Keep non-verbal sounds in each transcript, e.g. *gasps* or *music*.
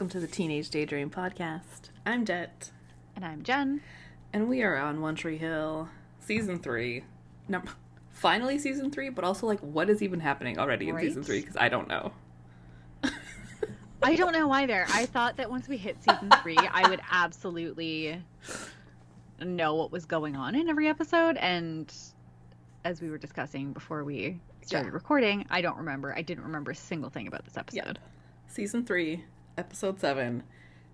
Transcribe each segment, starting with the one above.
Welcome to the Teenage Daydream podcast. I'm Jet. And I'm Jen. and we are on One Tree Hill, season three. No, finally season three, but also like, what is even happening already in season three? Because I don't know. I don't know either. I thought that once we hit season *laughs* three, I would absolutely know what was going on in every episode. And as we were discussing before we started Yeah. recording, I don't remember. I didn't remember a single thing about this Yeah. episode. Season three, episode seven.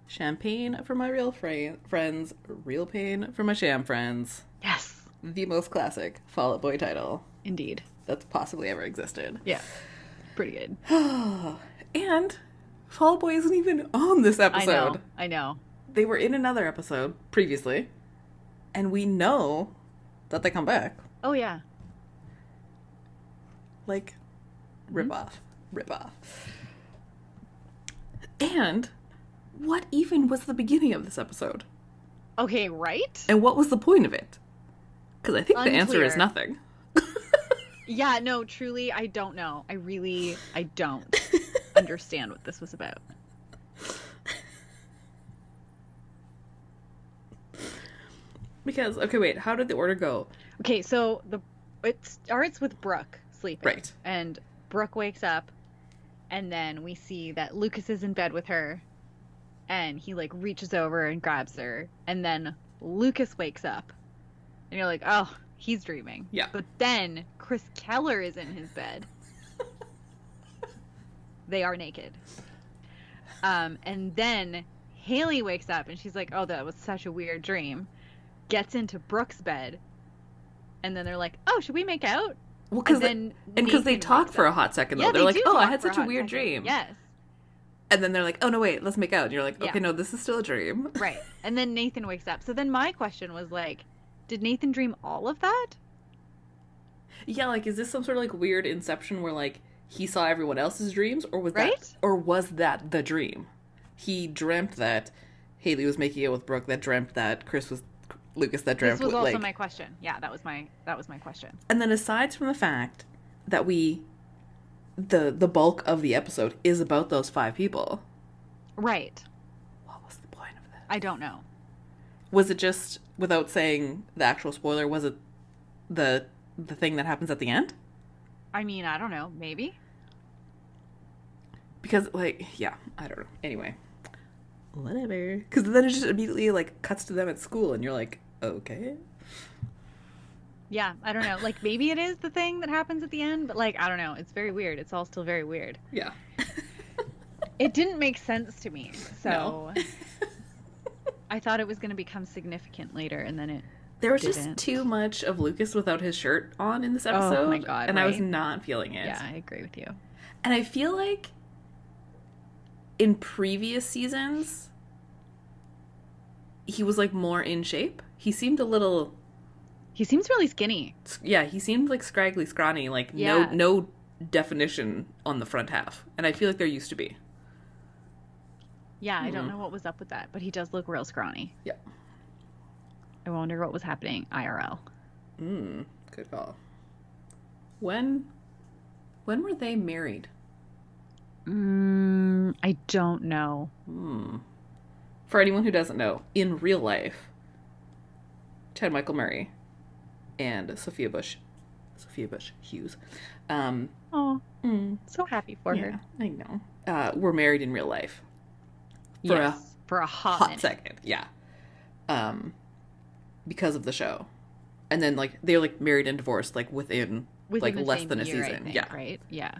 Champagne for my real fra- friends, real pain for my sham friends. Yes, The most classic Fall Out Boy title indeed. that's possibly ever existed. Yeah, pretty good. *sighs* and Fall Out Boy isn't even on this I episode. know. I know. They were in another episode previously, and we know that they come back. Oh yeah. Like, rip mm-hmm. off. Rip off. And what even was the beginning of this episode? Okay, right? And what was the point of it? Because I think the answer is nothing. Yeah, no, truly, I don't know. I really, I don't *laughs* understand what this was about. Because, okay, wait, how did the order go? Okay, so the it starts with Brooke sleeping. Right. And Brooke wakes up and then we see that Lucas is in bed with her and he like reaches over and grabs her and then Lucas wakes up. And you're like, "Oh, he's dreaming." Yeah. But then Chris Keller is in his bed. *laughs* they are naked. Um and then Haley wakes up and she's like, "Oh, that was such a weird dream." Gets into Brooke's bed and then they're like, "Oh, should we make out?" Well, because And because they talk for a hot second, though. Yeah, They're they like, oh, I had such a weird second. dream. Yes, And then they're like, oh, no, wait, let's make out. And you're like, Yeah. okay, no, this is still a dream. *laughs* right. And then Nathan wakes up. So then my question was like, did Nathan dream all of that? Yeah, like, is this some sort of like weird inception where like he saw everyone else's dreams, or was Right? that, or was that the dream? He dreamt that Haley was making it with Brooke. That dreamt that Chris was Lucas. That dreamt This was also like. my question. Yeah, that was my that was my question. And then aside from the fact that we, the the bulk of the episode is about those five people. Right. What was the point of that? I don't know. Was it just without saying the actual spoiler? Was it the the thing that happens at the end? I mean, I don't know. Maybe. Because like yeah, I don't know. Anyway, whatever. Because then it just immediately like cuts to them at school, and you're like, okay. Yeah, I don't know. Like maybe it is the thing that happens at the end, but like I don't know. It's very weird. It's all still very weird. Yeah. *laughs* It didn't make sense to me. So No. *laughs* I thought it was going to become significant later, and then it. There was just Didn't. too much of Lucas without his shirt on in this Oh episode. my God, and I was not feeling it. Yeah, I agree with you. And I feel like in previous seasons, he was like more in shape. He seemed a little, He seems really skinny. yeah, he seemed like scraggly, scrawny, like Yeah. no no definition on the front half. And I feel like there used to be. Yeah, I Hmm. don't know what was up with that, but he does look real scrawny. Yeah. I wonder what was happening IRL. Mm, good call. When, when were they married? Mm, I don't know. Hmm. For anyone who doesn't know, in real life, Chad Michael Murray and Sophia Bush, Sophia Bush Hughes, um, Oh, mm, so happy for yeah, her. I know, uh, were married in real life for a yes, for a hot, hot second, yeah, um, because of the show, and then like they're like married and divorced like within, Within like less than a year, season, think, yeah. right? Yeah.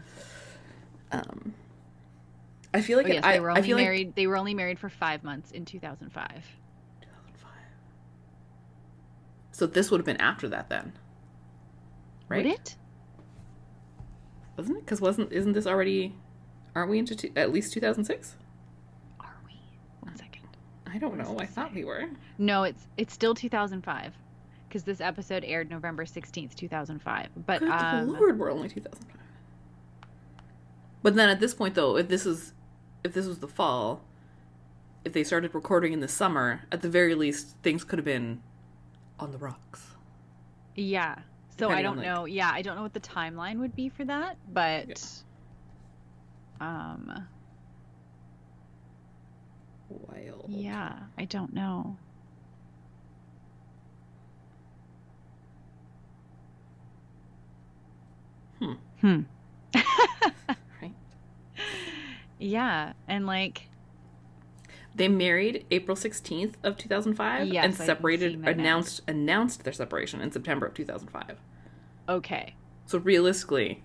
Um, I feel like oh, yes, I, they were I only feel like married. They were only married for five months in 2005. 2005. So this would have been after that then, right? Would it? Wasn't it? Because wasn't isn't this already? Aren't we into two, at least 2006? Are we? One second. I don't know. I thought say? we were. No, it's it's still 2005 because this episode aired November 16th, 2005. But Good um, lord, we're only 2005. But then at this point, though, if this is if this was the fall, if they started recording in the summer, at the very least, things could have been on the rocks. Yeah. So I Depending on, don't like- know. Yeah, I don't know what the timeline would be for that, but um Wild. Yeah, I don't know. Hmm. Hmm. *laughs* Right. Yeah, and like They married April 16th of 2005 Yes, and separated seen that now. announced announced their separation in September of 2005. okay. So realistically,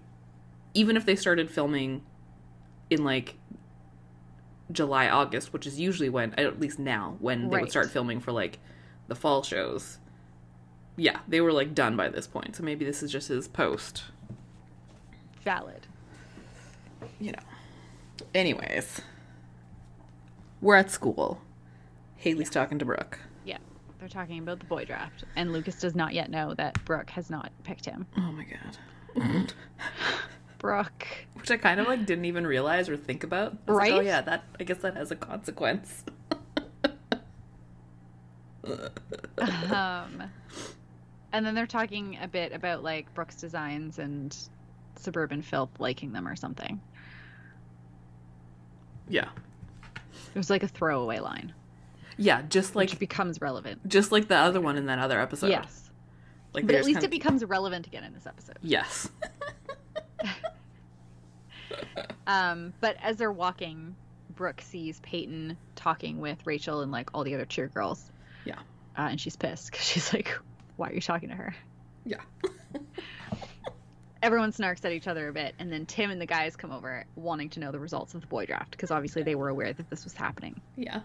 even if they started filming in like July, August, which is usually when at least now when they would start filming for like the fall shows. Yeah, they were like done by this point. So maybe this is just his post, Valid. you know. Anyways, we're at school. Haley's talking to Brooke. Yeah. They're talking about the boy draft, and Lucas does not yet know that Brooke has not picked him. Oh my god. *laughs* Brooke. Which I kind of like didn't even realize or think about. Was like, oh yeah, that I guess that has a consequence. *laughs* um, and then they're talking a bit about like Brooke's designs and suburban filth liking them or something. yeah. It was like a throwaway line, Yeah, just which like becomes relevant. just like the other one in that other episode. yes, Like but at least it becomes relevant again in this episode. Yes. *laughs* Um, but as they're walking, Brooke sees Peyton talking with Rachel and like all the other cheer girls. Yeah. Uh, and she's pissed because she's like, "Why are you talking to her?" Yeah. Everyone snarks at each other a bit, and then Tim and the guys come over wanting to know the results of the boy draft because obviously they were aware that this was happening. Yeah.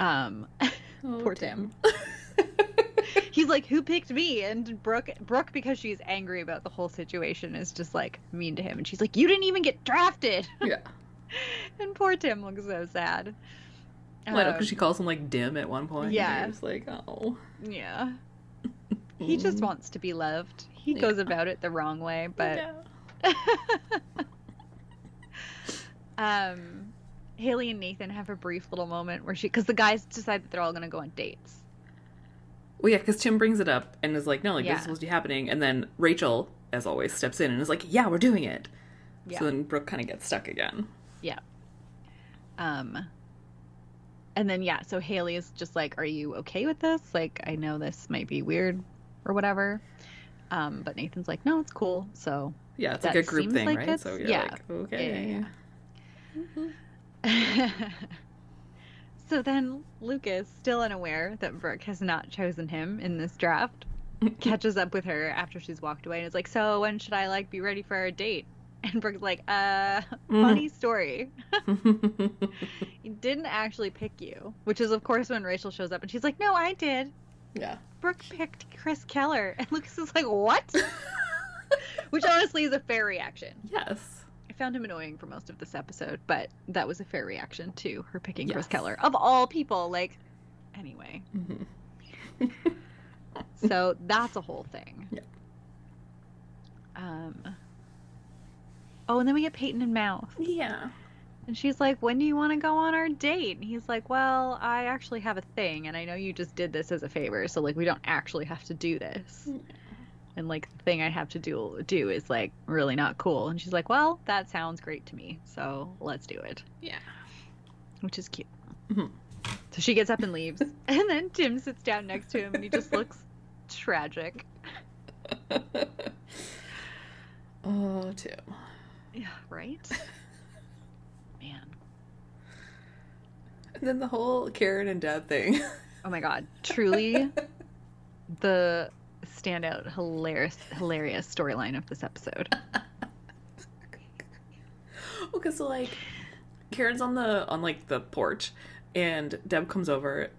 Um, *laughs* Oh, Poor Tim. he's like, "Who picked me?" And Brooke, Brooke, because she's angry about the whole situation, is just like mean to him, and she's like, "You didn't even get drafted." *laughs* yeah. and poor Tim looks so sad. Well, Um, because she calls him like dim at one point. Yeah. you're like, oh. Yeah. *laughs* He just wants to be loved. He Yeah. goes about it the wrong way, but Yeah. *laughs* um Haley and Nathan have a brief little moment where she cuz the guys decide that they're all going to go on dates. Well, yeah, because Tim brings it up and is like, no, like this is supposed to be happening, and then Rachel, as always, steps in and is like, yeah, we're doing it. Yeah. So then Brooke kind of gets stuck again. Yeah. Um and then yeah, so Haley is just like, "Are you okay with this? Like I know this might be weird or whatever." Um but Nathan's like, "No, it's cool." So Yeah, it's like a group thing, like right? So you're yeah. like, okay. *laughs* so then Lucas, still unaware that Brooke has not chosen him in this draft, *laughs* catches up with her after she's walked away and is like, "So when should I like be ready for our date?" *laughs* And Brooke's like, "Uh, funny story. He didn't actually pick you." Which is of course when Rachel shows up and she's like, "No, I did. Yeah. Brooke picked Chris Keller." And *laughs* Lucas is like, "What?" *laughs* Which honestly is a fair reaction. Yes. I found him annoying for most of this episode, but that was a fair reaction to her picking Chris Keller. Of all people, like, anyway. Mhm. *laughs* So that's a whole thing. Yeah. Um. Oh, and then we get Peyton and Mouth. Yeah. And she's like, When do you want to go on our date? And he's like, Well, I actually have a thing, and I know you just did this as a favor, so, like, we don't actually have to do this. And, like, the thing I have to do, do is, like, really not cool. And she's like, Well, that sounds great to me, so let's do it. Yeah. which is cute. Mhm. So she gets up and leaves, *laughs* and then Tim sits down next to him, and he just *laughs* looks tragic. *laughs* oh, Tim. Yeah, right. Man, And then the whole Karen and Deb thing. oh my God, truly *laughs* the standout, hilarious, hilarious storyline of this episode. Okay, so like Karen's on the on like the porch, and Deb comes over,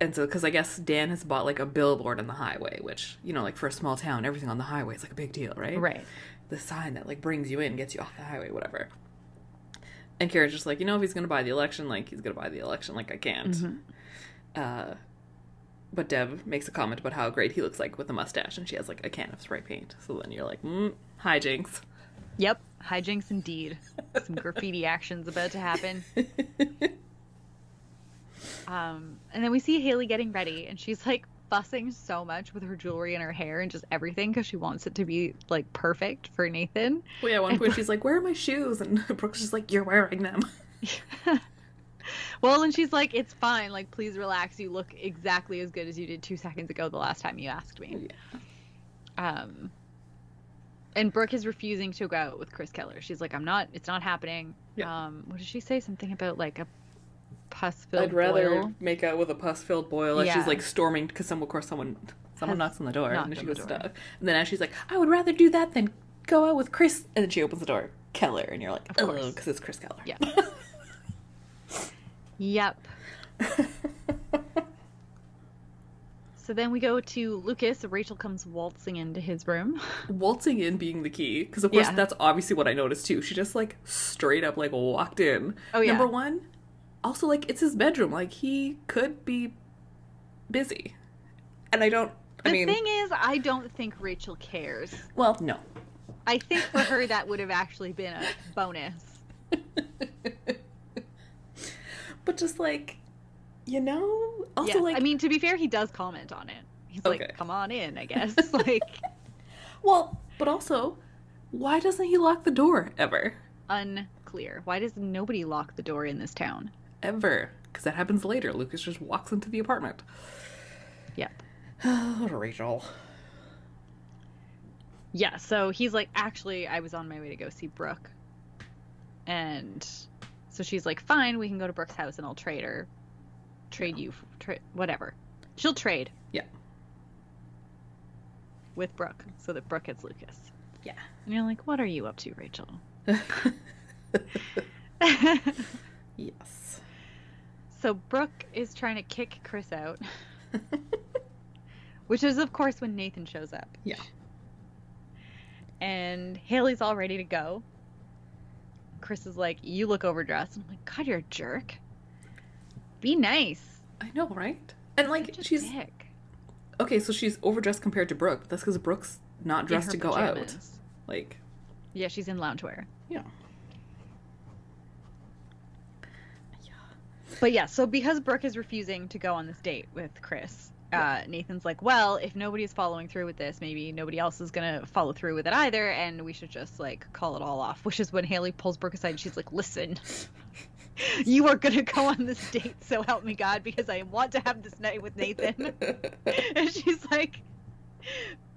and so because I guess Dan has bought like a billboard on the highway, which you know, like for a small town, everything on the highway is like a big deal, right? Right. The sign that like brings you in, gets you off the highway, whatever. And Karen's just like, you know, if he's gonna buy the election, like he's gonna buy the election, like I can't. Mhm. Uh, but Deb makes a comment about how great he looks like with a mustache, and she has like a can of spray paint. So then you're like, mm, hijinks. Yep, hijinks indeed. Some graffiti actions about to happen. *laughs* Um, and then we see Haley getting ready, and she's like fussing so much with her jewelry and her hair and just everything because she wants it to be like perfect for Nathan. Well, yeah, at one point *laughs* she's like, "Where are my shoes?" And *laughs* Brooke's just like, "You're wearing them." *laughs* well, and she's like, "It's fine. Like, please relax. You look exactly as good as you did two seconds ago. The last time you asked me." Um. And Brooke is refusing to go out with Chris Keller. She's like, "I'm not. It's not happening." Yeah. Um. What did she say? Something about like a pus-filled I'd rather boil? make out with a pus-filled boil as Yeah. she's like storming because some, of course, someone someone Has knocks on the door and then she goes door. stuck. And then as she's like, I would rather do that than go out with Chris, and then she opens the door, Keller, and you're like, Of oh, course. because it's Chris Keller. Yeah. *laughs* Yep. *laughs* So then we go to Lucas. Rachel comes waltzing into his room. *laughs* Waltzing in being the key, because of course Yeah. that's obviously what I noticed too. She just like straight up like walked in. Oh, yeah. Number one, also like it's his bedroom. Like he could be busy, and I don't. The I mean, the thing is, I don't think Rachel cares. well, no. I think for her that would have actually been a bonus. *laughs* but just like, you know, also Yes. like, I mean, to be fair, he does comment on it. He's Okay. like, "Come on in," I *laughs* guess. *laughs* like well, but also, why doesn't he lock the door ever? unclear. Why does nobody lock the door in this town? Ever. Because that happens later. Lucas just walks into the apartment. Yep. *sighs* Rachel. Yeah, so he's like, actually, I was on my way to go see Brooke. And so she's like, fine, we can go to Brooke's house and I'll trade her. Trade you, tra- whatever. She'll trade Yeah. with Brooke so that Brooke gets Lucas. Yeah. And you're like, what are you up to, Rachel? *laughs* *laughs* yes. So Brooke is trying to kick Chris out, *laughs* which is, of course, when Nathan shows up. Yeah. And Haley's all ready to go. Chris is like, You look overdressed. I'm like, God, you're a jerk. Be nice. I know, right? And like, she's dick. okay. So she's overdressed compared to Brooke. That's because Brooke's not dressed to go out. Like, Yeah, she's in loungewear. yeah. But yeah, so because Brooke is refusing to go on this date with Chris, uh, Nathan's like, well, if nobody's following through with this, maybe nobody else is gonna follow through with it either, and we should just like call it all off. Which is when Haley pulls Brooke aside. And she's like, listen, *laughs* you are gonna go on this date, so help me God, because I want to have this night with Nathan. *laughs* and she's like,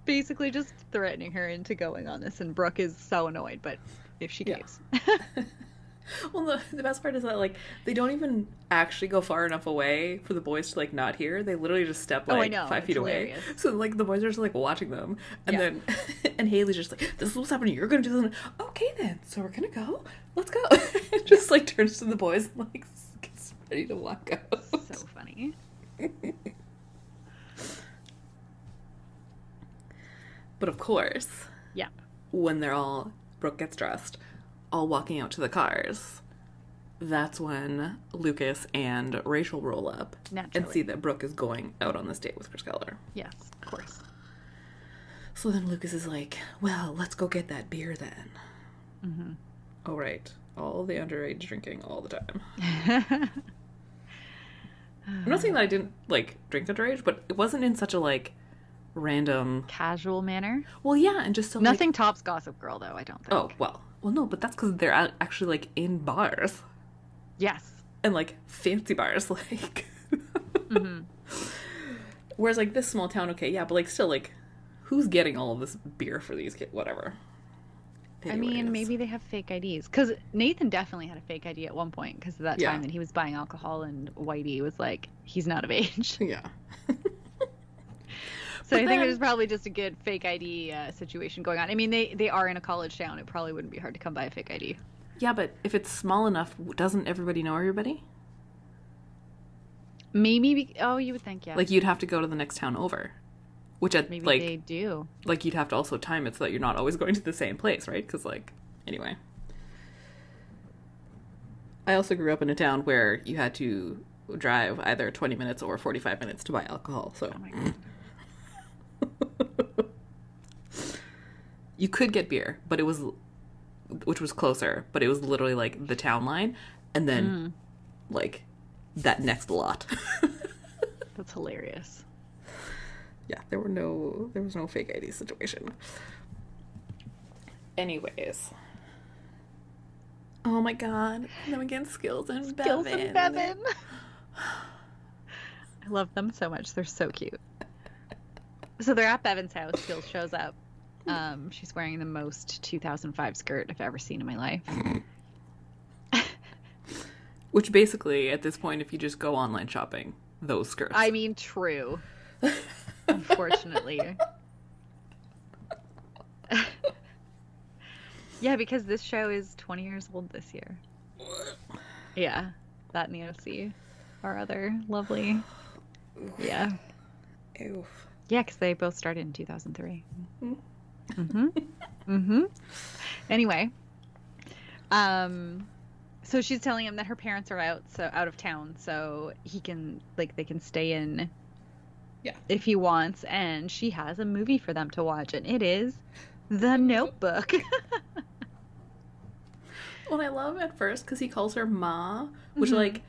basically just threatening her into going on this, and Brooke is so annoyed, but if she Yeah. caves. *laughs* *laughs* well, the, the best part is that like they don't even actually go far enough away for the boys to like not hear. They literally just step Oh, I like know, five it's feet away. So like the boys are just like watching them, and Yeah. then *laughs* and Haley's just like, "This is what's happening. You're gonna do this." Okay, then. So we're gonna go. Let's go. *laughs* just like turns to the boys and like gets ready to walk out. so funny. But of course, Yeah. when they're all Brooke gets dressed, all walking out to the cars, that's when Lucas and Rachel roll up and see that Brooke is going out on this date with Chris Keller. Yes, of course. So then Lucas is like, "Well, let's go get that beer then." Mm-hmm. Oh right, all the underage drinking all the time. *laughs* I'm not saying that I didn't like drink underage, but it wasn't in such a like random. Casual manner. Well, yeah, and just so like- Nothing tops Gossip Girl, though. I don't think. oh well, well no, but that's because they're actually like in bars. yes. and like fancy bars *laughs* like mm-hmm. whereas like this small town okay yeah but like still like who's getting all of this beer for these kids whatever I mean, maybe they have fake IDs. Because Nathan definitely had a fake ID at one point because of that Yeah. time that he was buying alcohol and Whitey was like, he's not of age. yeah *laughs* *laughs* So I think there's probably just a good fake ID uh, situation going on. I mean, they, they are in a college town. It probably wouldn't be hard to come by a fake ID. yeah but if it's small enough doesn't everybody know everybody Maybe. Be- oh, you would think, yeah. like you'd have to go to the next town over which at Maybe like they do. like you'd have to also time it so that you're not always going to the same place right because like anyway i also grew up in a town where you had to drive either 20 minutes or 45 minutes to buy alcohol so Oh my god. *laughs* you could get beer, but it was which was closer, but it was literally like the town line and then hmm. like that next lot. *laughs* That's hilarious. yeah, there were no there was no fake ID situation. Anyways. Oh my god. We get Skills and Skills Bevan. and Bevan. *sighs* I love them so much. They're so cute. So they're at Bevan's house. Skills shows up. Um, she's wearing the most 2005 skirt I've ever seen in my life. *laughs* Which basically, at this point, if you just go online shopping, those skirts. I mean, true. Unfortunately. *laughs* yeah, because this show is 20 years old this year. Yeah, that and the OC are other lovely. Yeah. Ew. Yeah, because they both started in 2003. Mhm. Mm-hmm. mm-hmm. Anyway, um, so she's telling him that her parents are out, so out of town, so he can like they can stay in. Yeah. If he wants, and she has a movie for them to watch, and it is The Notebook. *laughs* Well, I love at first because he calls her Ma, which, Mhm. like,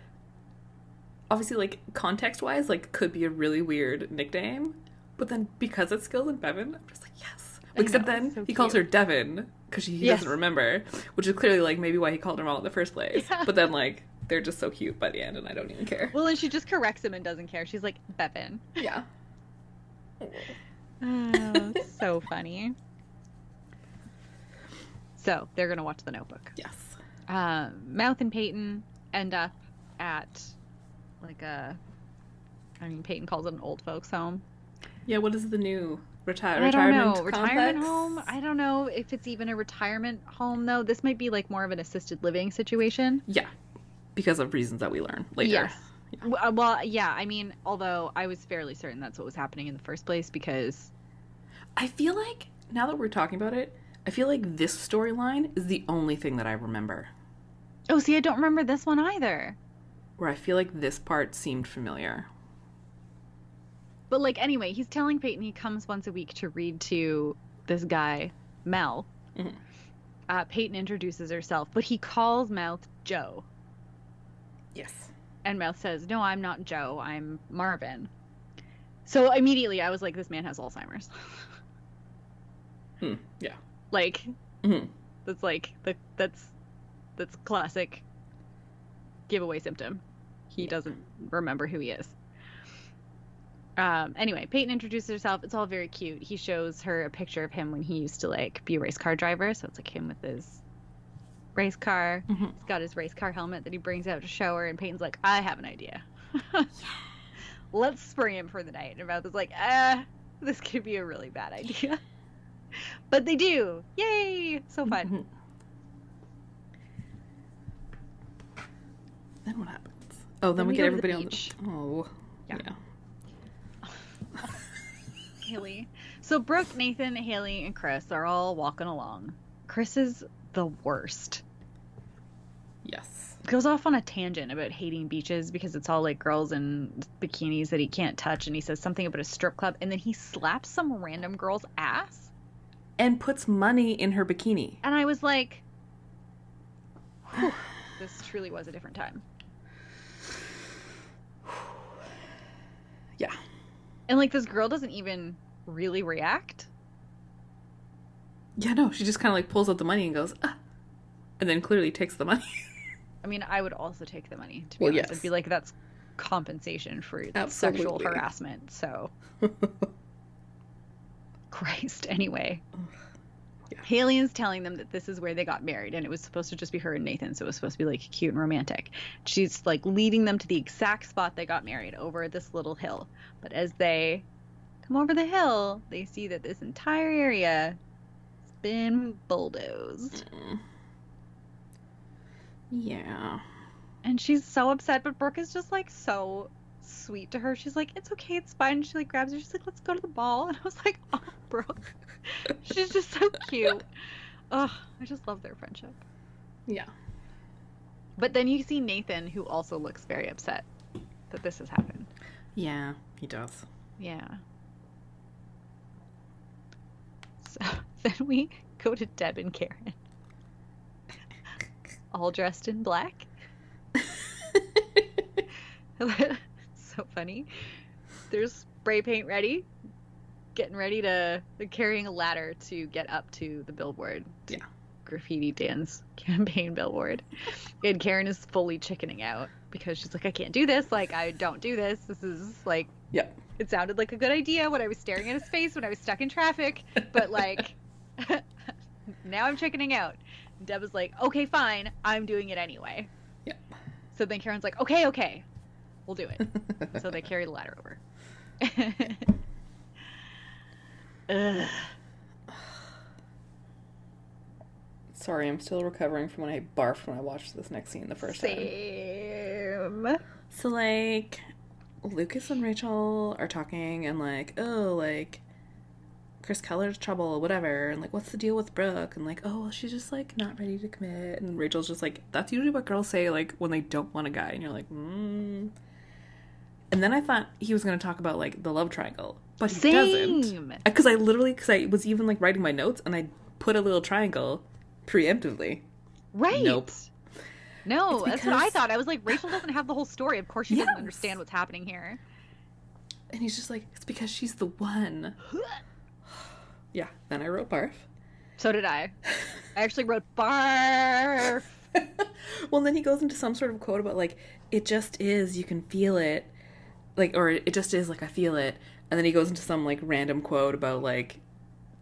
obviously, like, context wise, like, could be a really weird nickname. But then because it's Skills and Bevan, I'm just like, yes. Except know, then so he calls her cute. Devin because he Yes. doesn't remember, which is clearly, like, maybe why he called her Ma in the first place. Yeah. But then, like, they're just so cute by the end, and I don't even care. well, and she just corrects him and doesn't care. She's like Bevan. Yeah. Oh, so *laughs* funny. So they're gonna watch The Notebook. Yes. um, Mouth and Peyton end up at like a. I mean, Peyton calls it an old folks home. Yeah, what is the new retire I don't retirement know, retirement home. I don't know if it's even a retirement home though. This might be like more of an assisted living situation. Yeah, because of reasons that we learn later. Yes. W- uh, Well, yeah. I mean, although I was fairly certain that's what was happening in the first place because I feel like now that we're talking about it, I feel like this storyline is the only thing that I remember. oh, see, I don't remember this one either. Where I feel like this part seemed familiar. But like anyway, he's telling Peyton he comes once a week to read to this guy Mel. Mhm. Uh, Peyton introduces herself, but he calls Mouth Joe, Yes. and Mouth says, "No, I'm not Joe. I'm Marvin." So immediately, I was like, "This man has Alzheimer's." *laughs* Hmm. Yeah. like hmm that's like the that's that's classic giveaway symptom. He doesn't remember who he is. Um, anyway, Peyton introduces herself. It's all very cute. He shows her a picture of him when he used to like be a race car driver. So it's like him with his race car. hmm He's got his race car helmet that he brings out to show her, and Peyton's like, "I have an idea. *laughs* Let's spring him for the night." And Mouth is like, "Ah, this could be a really bad idea." *laughs* but they do. Yay! So fun. Mhm. Then what happens? Oh, then, Then we, we get the everybody beach. on the. Oh. Yeah. yeah. *laughs* Haley. So Brooke, Nathan, Haley, and Chris are all walking along. Chris is the worst. Yes. Goes off on a tangent about hating beaches because it's all like girls in bikinis that he can't touch, and he says something about a strip club, and then he slaps some random girl's ass. And puts money in her bikini. And I was like, this truly was a different time. *sighs* Yeah. And like this girl doesn't even really react. Yeah, no, she just kind of like pulls out the money and goes, ah. And then clearly takes the money. *laughs* I mean, I would also take the money to be Well, honest. yes. I'd be like, that's compensation for sexual harassment. So, *laughs* Christ. Anyway, Yeah. Haley is telling them that this is where they got married, and it was supposed to just be her and Nathan, so it was supposed to be like cute and romantic. She's like leading them to the exact spot they got married over this little hill. But as they come over the hill, they see that this entire area has been bulldozed. Mm. yeah. And she's so upset, but Brooke is just like so sweet to her. She's like, "It's okay, it's fine." She like grabs her. She's like, "Let's go to the ball." *laughs* And I was like, "Oh, Brooke, *laughs* she's just so cute." Ugh, I just love their friendship. Yeah. But then you see Nathan, who also looks very upset that this has happened. Yeah, he does. Yeah. So *laughs* then we go to Deb and Karen, all dressed in black. So funny. There's spray paint ready, getting ready to. They're carrying a ladder to get up to the billboard. to Yeah. graffiti Dan's *laughs* campaign billboard. And Karen is fully chickening out because she's like, I can't do this. Like, I don't do this. This is like, Yeah. it sounded like a good idea when I was staring at his face when I was stuck in traffic, but like, *laughs* now I'm chickening out. Deb is like, okay, fine. I'm doing it anyway. Yeah. So then Karen's like, okay, okay, we'll do it. so they carry the ladder over. *sighs* Sorry, I'm still recovering from when I barfed when I watched this next scene the first time. Same. So like Lucas and Rachel are talking and like, oh, like Chris Keller's trouble, whatever, and like what's the deal with Brooke? And like, oh well she's just like not ready to commit and Rachel's just like, that's usually what girls say like when they don't want a guy and you're like, mm. And then I thought he was gonna talk about like the love triangle. But he doesn't. Same. Because I literally because I was even like writing my notes and I put a little triangle preemptively. Right. Nope. No, It's that's what I thought. I was like, Rachel doesn't have the whole story. Of course, she doesn't understand what's happening here. And he's just like, it's because she's the one. *sighs* Yeah. Then I wrote barf. So did I. *laughs* I actually wrote barf. *laughs* well, then he goes into some sort of quote about like it just is, you can feel it, like or it just is like I feel it, and then he goes into some like random quote about like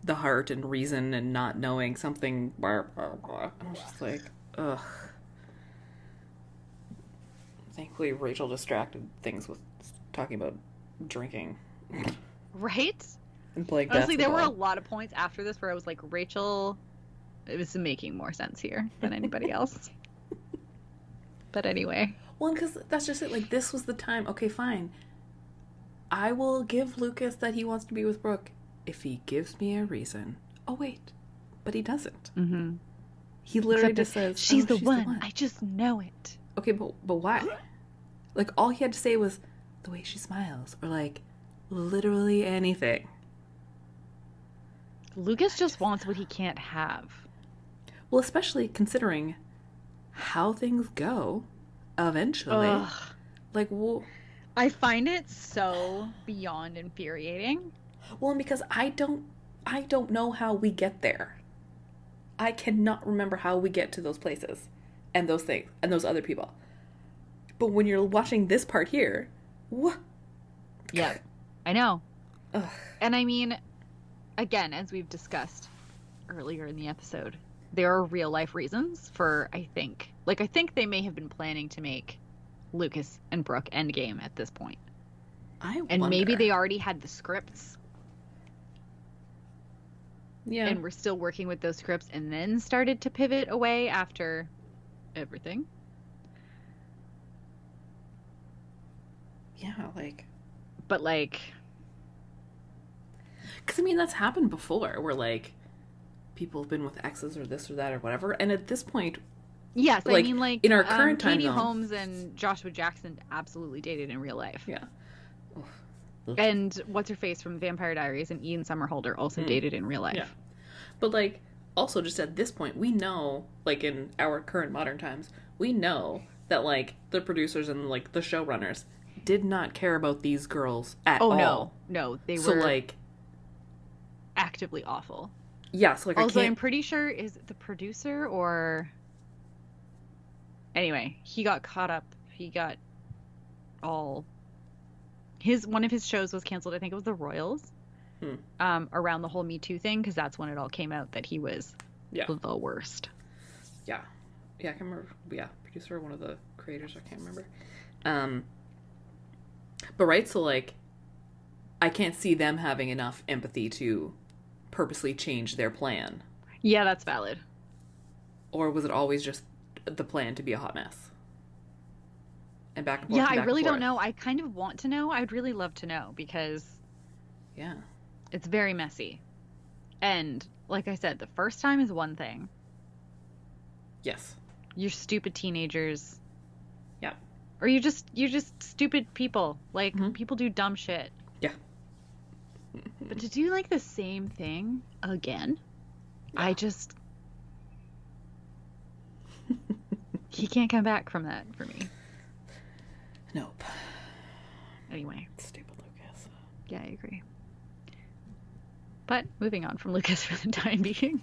the heart and reason and not knowing something. Blah, blah, blah. And I'm just like, ugh. Thankfully, Rachel distracted things with talking about drinking Right? and playing Honestly, there were a lot of points after this where I was like, Rachel it was making more sense here than anybody *laughs* else. but anyway. Well, because that's just it. Like, this was the time. Okay, fine. I will give Lucas that he wants to be with Brooke if he gives me a reason. Oh, wait. But he doesn't. Mm-hmm. He literally Except just says, she's, "Oh, the, one. I just know it. Okay, but, but why? Like, all he had to say was the way she smiles, or like, literally anything. Lucas just wants what he can't have. Well, especially considering how things go eventually. Ugh. Like, well, I find it so beyond infuriating. Well, and because I don't I don't know how we get there. I cannot remember how we get to those places and those things and those other people. But when you're watching this part here, what? Yeah. I know. Ugh. And I mean, again, as we've discussed earlier in the episode, there are real life reasons for, I think, like, I think they may have been planning to make Lucas and Brooke endgame at this point. I And maybe they already had the scripts yeah And we're still working with those scripts and then started to pivot away after everything. yeah like But, like, because I mean that's happened before We're like people have been with exes or this or that or whatever, and at this point, yes, I Like, mean, like, in our um, current time Katie zone- Holmes and Joshua Jackson absolutely dated in real life. yeah, And what's her face from Vampire Diaries and Ian Somerhalder also Mm. dated in real life. Yeah. But like also just at this point we know like in our current modern times, we know that like the producers and like the showrunners did not care about these girls at Oh all. no, no, they so were like actively awful. Yeah, so like also, I I'm pretty sure is it the producer or anyway, he got caught up. He got all his one of his shows was canceled. I think it was the Royals. Hmm. Um, around the whole Me Too thing because that's when it all came out that he was Yeah. the worst. yeah. Yeah, I can remember yeah, producer one of the creators, I can't remember. Um but right, so like I can't see them having enough empathy to purposely change their plan. Yeah, that's valid. Or was it always just the plan to be a hot mess? And back and forth. Yeah, I really don't know. I kind of want to know. I'd really love to know because Yeah. it's very messy. And like I said, the first time is one thing. Yes. You're stupid teenagers. Yeah. Or you just you're just stupid people. Like Mhm. people do dumb shit. Yeah. But to do like the same thing again, I just he can't come back from that for me. Nope. Anyway, Stupid Lucas. yeah, I agree. But moving on from Lucas *laughs* for the time being.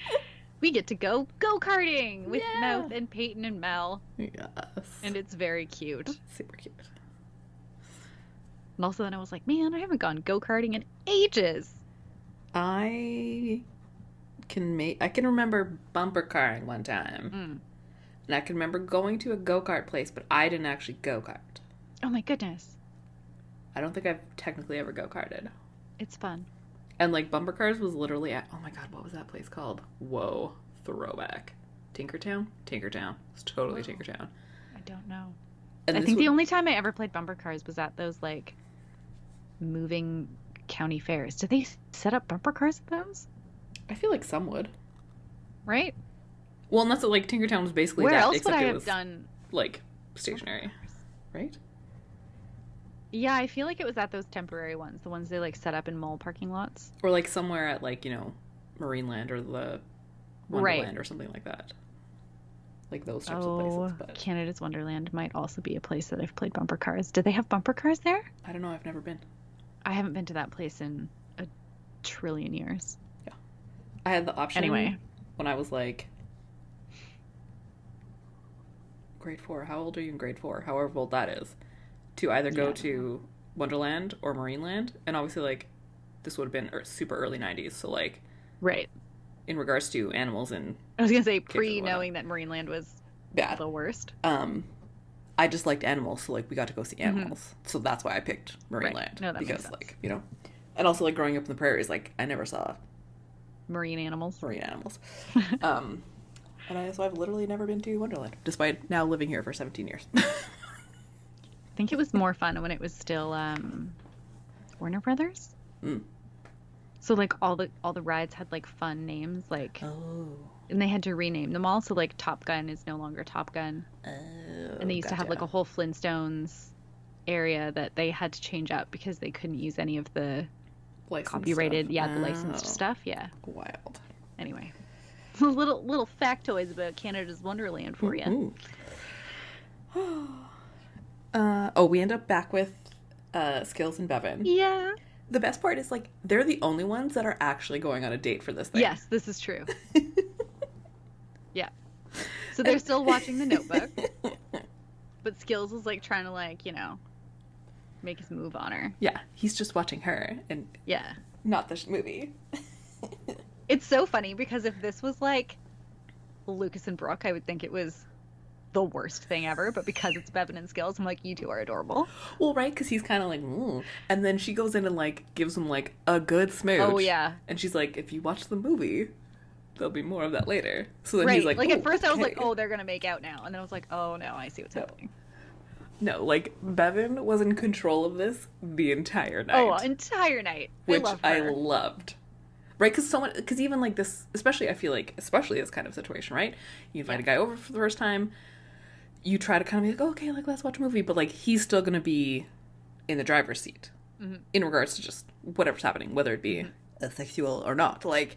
*laughs* we get to go go karting with Yeah. Mouth and Peyton and Mel, Yes. and it's very cute. super cute. And also, then I was like, man, I haven't gone go karting in ages. I can make. I can remember bumper carring one time, Mm. and I can remember going to a go kart place, but I didn't actually go kart. Oh my goodness, I don't think I've technically ever go karted. it's fun. And like bumper cars was literally at. Oh my god, what was that place called? Whoa, throwback. Tinkertown. Tinkertown. It's totally Whoa. Tinkertown. I don't know. And I think the only time I ever played bumper cars was at those like moving county fairs. Do they set up bumper cars at those? I feel like some would. Right? Well, unless it, like Tinkertown was basically Where that, else would I it have was done? like stationary, right? Yeah, I feel like it was at those temporary ones, the ones they like set up in mall parking lots. Or like somewhere at like you know, Marineland or the Right. Wonderland or something like that. Like those types of Oh, places. But Canada's Wonderland might also be a place that I've played bumper cars. Do they have bumper cars there? I don't know. I've never been. I haven't been to that place in a trillion years. Yeah. I had the option Anyway, when I was like grade four. How old are you in grade four? However old that is, to either go Yeah. to Wonderland or Marineland, and obviously like this would have been er- super early '90s. So like right. in regards to animals and I was gonna say pre knowing that Marineland was bad, the worst. um, I just liked animals, so like we got to go see animals. So that's why I picked Marineland Mm-hmm. Right. No, because like you know, and also like growing up in the prairies, like I never saw Marine animals. marine animals. *laughs* um, and I, so I've literally never been to Wonderland, despite now living here for 17 years. *laughs* I think it was more fun when it was still um, Warner Brothers. Mm. So like all the all the rides had like fun names, like oh. and they had to rename them all. So like Top Gun is no longer Top Gun, Oh, and they used to have like a whole Flintstones area that they had to change up because they couldn't use any of the copyrighted, yeah, the licensed Oh, stuff. Yeah. Wild. Anyway, *laughs* little little factoids about Canada's Wonderland for you. *sighs* Uh, oh, we end up back with uh, Skills and Bevan. Yeah. The best part is like they're the only ones that are actually going on a date for this thing. Yes, this is true. *laughs* Yeah. So they're still watching The Notebook, *laughs* but Skills is like trying to like you know make his move on her. yeah, he's just watching her and Yeah. not the sh- movie. *laughs* It's so funny because if this was like Lucas and Brooke, I would think it was the worst thing ever. But because it's Bevan and Skills, I'm like, you two are adorable. Well, right, because he's kind of like, mm. and then she goes in and like gives him like a good smooch. Oh yeah, and she's like, if you watch the movie, there'll be more of that later. So then right. he's Like, like, at "Ooh, first I was like, oh, they're gonna make out now, and then I was like, oh no, I see what's No. happening. no, like Bevan was in control of this the entire night, Oh, entire night. which I love I loved. Right, because someone, because even like this, especially I feel like, especially this kind of situation, right? You invite Yeah. a guy over for the first time, you try to kind of be like, okay, like let's watch a movie, but like he's still gonna be in the driver's seat Mhm. in regards to just whatever's happening, whether it be Mm-hmm. sexual or not. Like,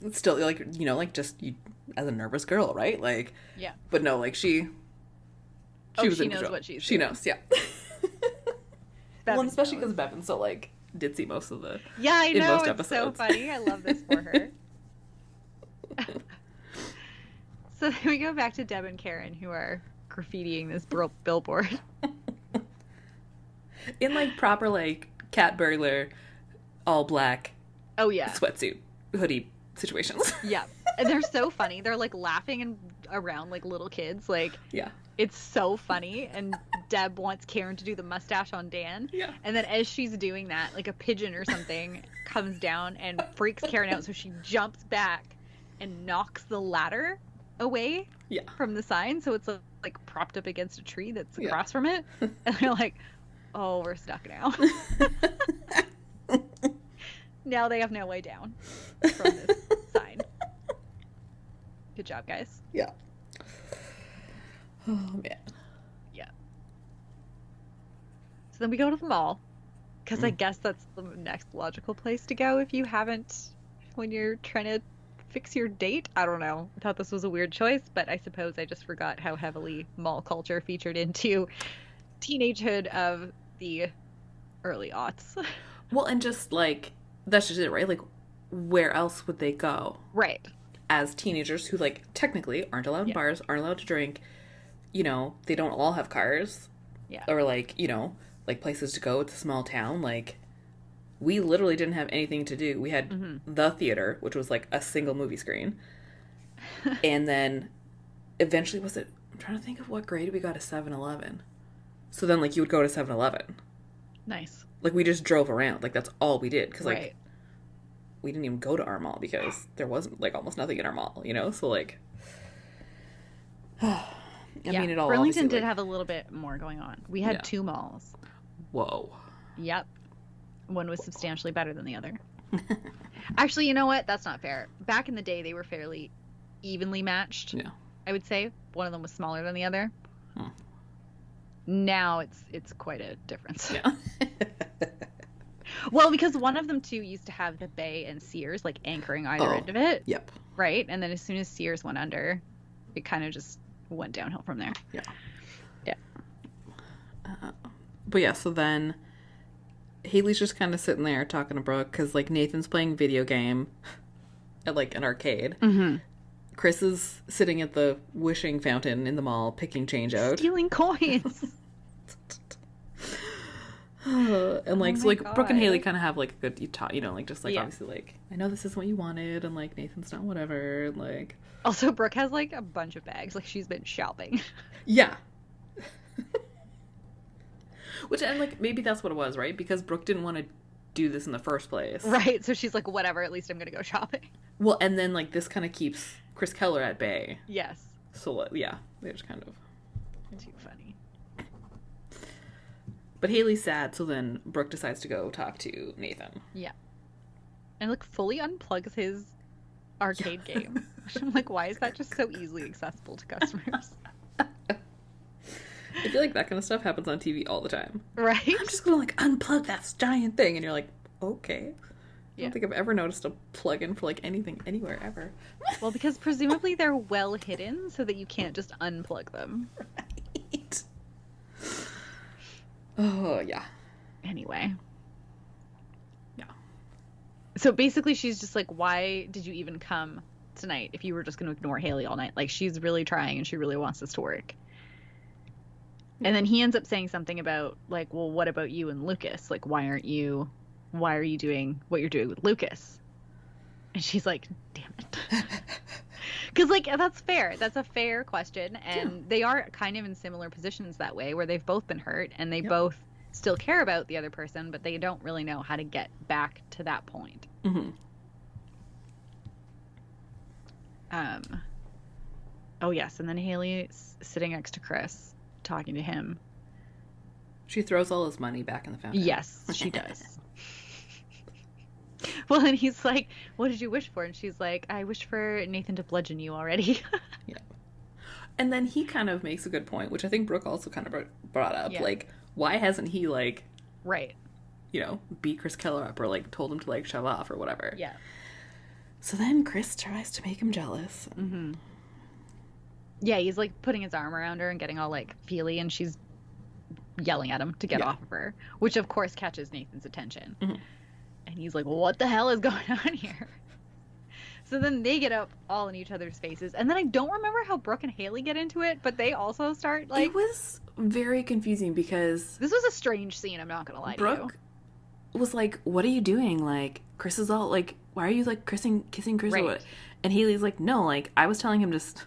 it's still like you know, like just you as a nervous girl, right? Like, Yeah. but no, like she, she Oh, was she in knows control. what she's She doing. knows, yeah. *laughs* Well, especially because Bevan, so like did see most of the. Yeah, I in know. most it's so funny. I love this for her. *laughs* *laughs* so then *laughs* we go back to Deb and Karen, who are graffitiing this billboard. *laughs* in like proper like cat burglar, all black Oh yeah, sweatsuit hoodie situations. *laughs* yeah. And they're so funny. They're like laughing and around like little kids. Like yeah, it's so funny. And Deb wants Karen to do the mustache on Dan. yeah. And then as she's doing that, like a pigeon or something comes down and freaks Karen out. So she jumps back and knocks the ladder away Yeah. from the sign. So it's like like propped up against a tree that's Yeah. across from it. *laughs* And they're like, oh, we're stuck now. *laughs* now they have no way down from this sign. Good job, guys. yeah. Oh man. Yeah. So then we go to the mall because I Mm. guess that's the next logical place to go if you haven't when you're trying to fix your date. I don't know. I thought this was a weird choice, but I suppose I just forgot how heavily mall culture featured into teenagehood of the early aughts. *laughs* Well, and just like that's just it, right? Like, where else would they go? right. as teenagers who like technically aren't allowed in Yeah. bars, aren't allowed to drink. You know, they don't all have cars Yeah. or like you know like places to go. It's a small town. Like we literally didn't have anything to do. We had Mm-hmm. the theater, which was like a single movie screen, *laughs* and then eventually was it? I'm trying to think of what grade we got a 7-Eleven. So then like you would go to 7-Eleven. Nice. Like we just drove around. Like that's all we did because like right. we didn't even go to our mall because there wasn't like almost nothing in our mall, you know. So like, *sighs* I yeah. mean, it all Burlington did like- have a little bit more going on. We had Yeah. two malls. Whoa. Yep. One was substantially better than the other. *laughs* Actually, you know what? That's not fair. Back in the day, they were fairly evenly matched. Yeah. I would say one of them was smaller than the other. Hmm. Now it's it's quite a difference. Yeah. *laughs* *laughs* Well, because one of them too used to have the Bay and Sears like anchoring either Oh. end of it, yep. right? And then as soon as Sears went under, it kind of just went downhill from there. Yeah. Yeah. Uh, but yeah, so then Haley's just kind of sitting there talking to Brooke because like Nathan's playing video game *laughs* at like an arcade. Mm-hmm. Chris is sitting at the wishing fountain in the mall picking change out. Stealing coins. *laughs* *laughs* and like Oh so like Brooke and Haley kind of have like a good you talk, you know, like just like Yeah. obviously like I know this isn't what you wanted and like Nathan's not whatever and like also, Brooke has like a bunch of bags. Like she's been shopping. Yeah. Which and like maybe that's what it was, right? Because Brooke didn't want to do this in the first place. right. So she's like, whatever. At least I'm gonna go shopping. Well, and then like this kind of keeps Chris Keller at bay. Yes. So uh, yeah, they just kind of. Too funny. But Haley's sad, so then Brooke decides to go talk to Nathan. Yeah. And like fully unplugs his arcade game. *laughs* *laughs* I'm like, why is that just so easily accessible to customers? *laughs* I feel like that kind of stuff happens on TV all the time. right? I'm just gonna like unplug that giant thing, and you're like, okay. I don't think I've ever noticed a plug-in for like anything anywhere ever. *laughs* Well, because presumably they're well hidden so that you can't just unplug them. right. *sighs* Oh yeah. Anyway. Yeah. So basically, she's just like, why did you even come tonight if you were just going to ignore Haley all night? Like, she's really trying and she really wants this to work. And then he ends up saying something about, like, well, what about you and Lucas? Like, why aren't you, why are you doing what you're doing with Lucas? And she's like, damn it. *laughs* Because, like, that's fair. That's a fair question. And they are kind of in similar positions that way, where they've both been hurt and they Yep. both still care about the other person, but they don't really know how to get back to that point. hmm Um, oh, yes. And then Haley's sitting next to Chris, talking to him. She throws all his money back in the fountain. Yes, she does. *laughs* well, and he's like, What did you wish for? And she's like, I wish for Nathan to bludgeon you already. *laughs* Yeah. And then he kind of makes a good point, which I think Brooke also kind of brought up. Yeah. Like, why hasn't he like, right. you know, beat Chris Keller up or like told him to like shove off or whatever? Yeah. So then Chris tries to make him jealous. Mm-hmm. Yeah, he's like putting his arm around her and getting all like feely, and she's yelling at him to get Yeah. off of her, which of course catches Nathan's attention. Mhm. And he's like, What the hell is *laughs* going on here? So then they get up all in each other's faces. And then I don't remember how Brooke and Haley get into it, but they also start like it was very confusing because this was a strange scene, I'm not gonna lie to Brooke was like, "What are you doing?" Like Chris is all like, "Why are you like kissing kissing Chris?" Right. And Haley's like, "No, like I was telling him to." St-.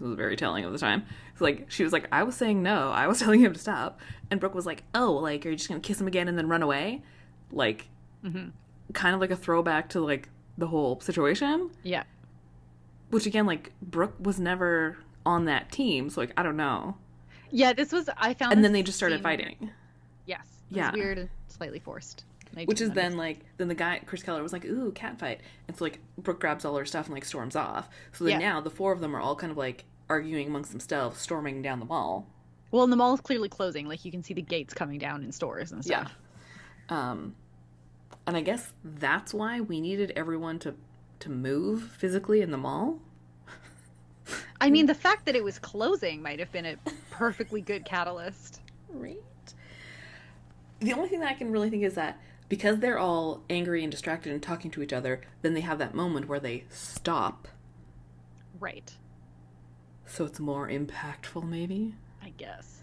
This was very telling of the time. It's like she was like, "I was saying no. I was *laughs* telling him to stop." And Brooke was like, "Oh, like are you just gonna kiss him again and then run away?" Like, you. hmm kind of like a throwback to like the whole situation. Yeah. Which again, like Brooke was never on that team, so like I don't know. Yeah, this was I found And then they just started fighting. Yes. It was Yeah. weird and slightly forced. Which is didn't then like then the guy Chris Keller was like, "Ooh, cat fight," and so like Brooke grabs all her stuff and like storms off. So then Yeah. now the four of them are all kind of like arguing amongst themselves, storming down the mall. Well, and the mall is clearly closing. Like you can see the gates coming down in stores and stuff. Yeah. Um, and I guess that's why we needed everyone to to move physically in the mall. I mean, the fact that it was closing might have been a perfectly good catalyst. Right. The only thing that I can really think is that because they're all angry and distracted and talking to each other, then they have that moment where they stop Right. So it's more impactful, maybe? I guess.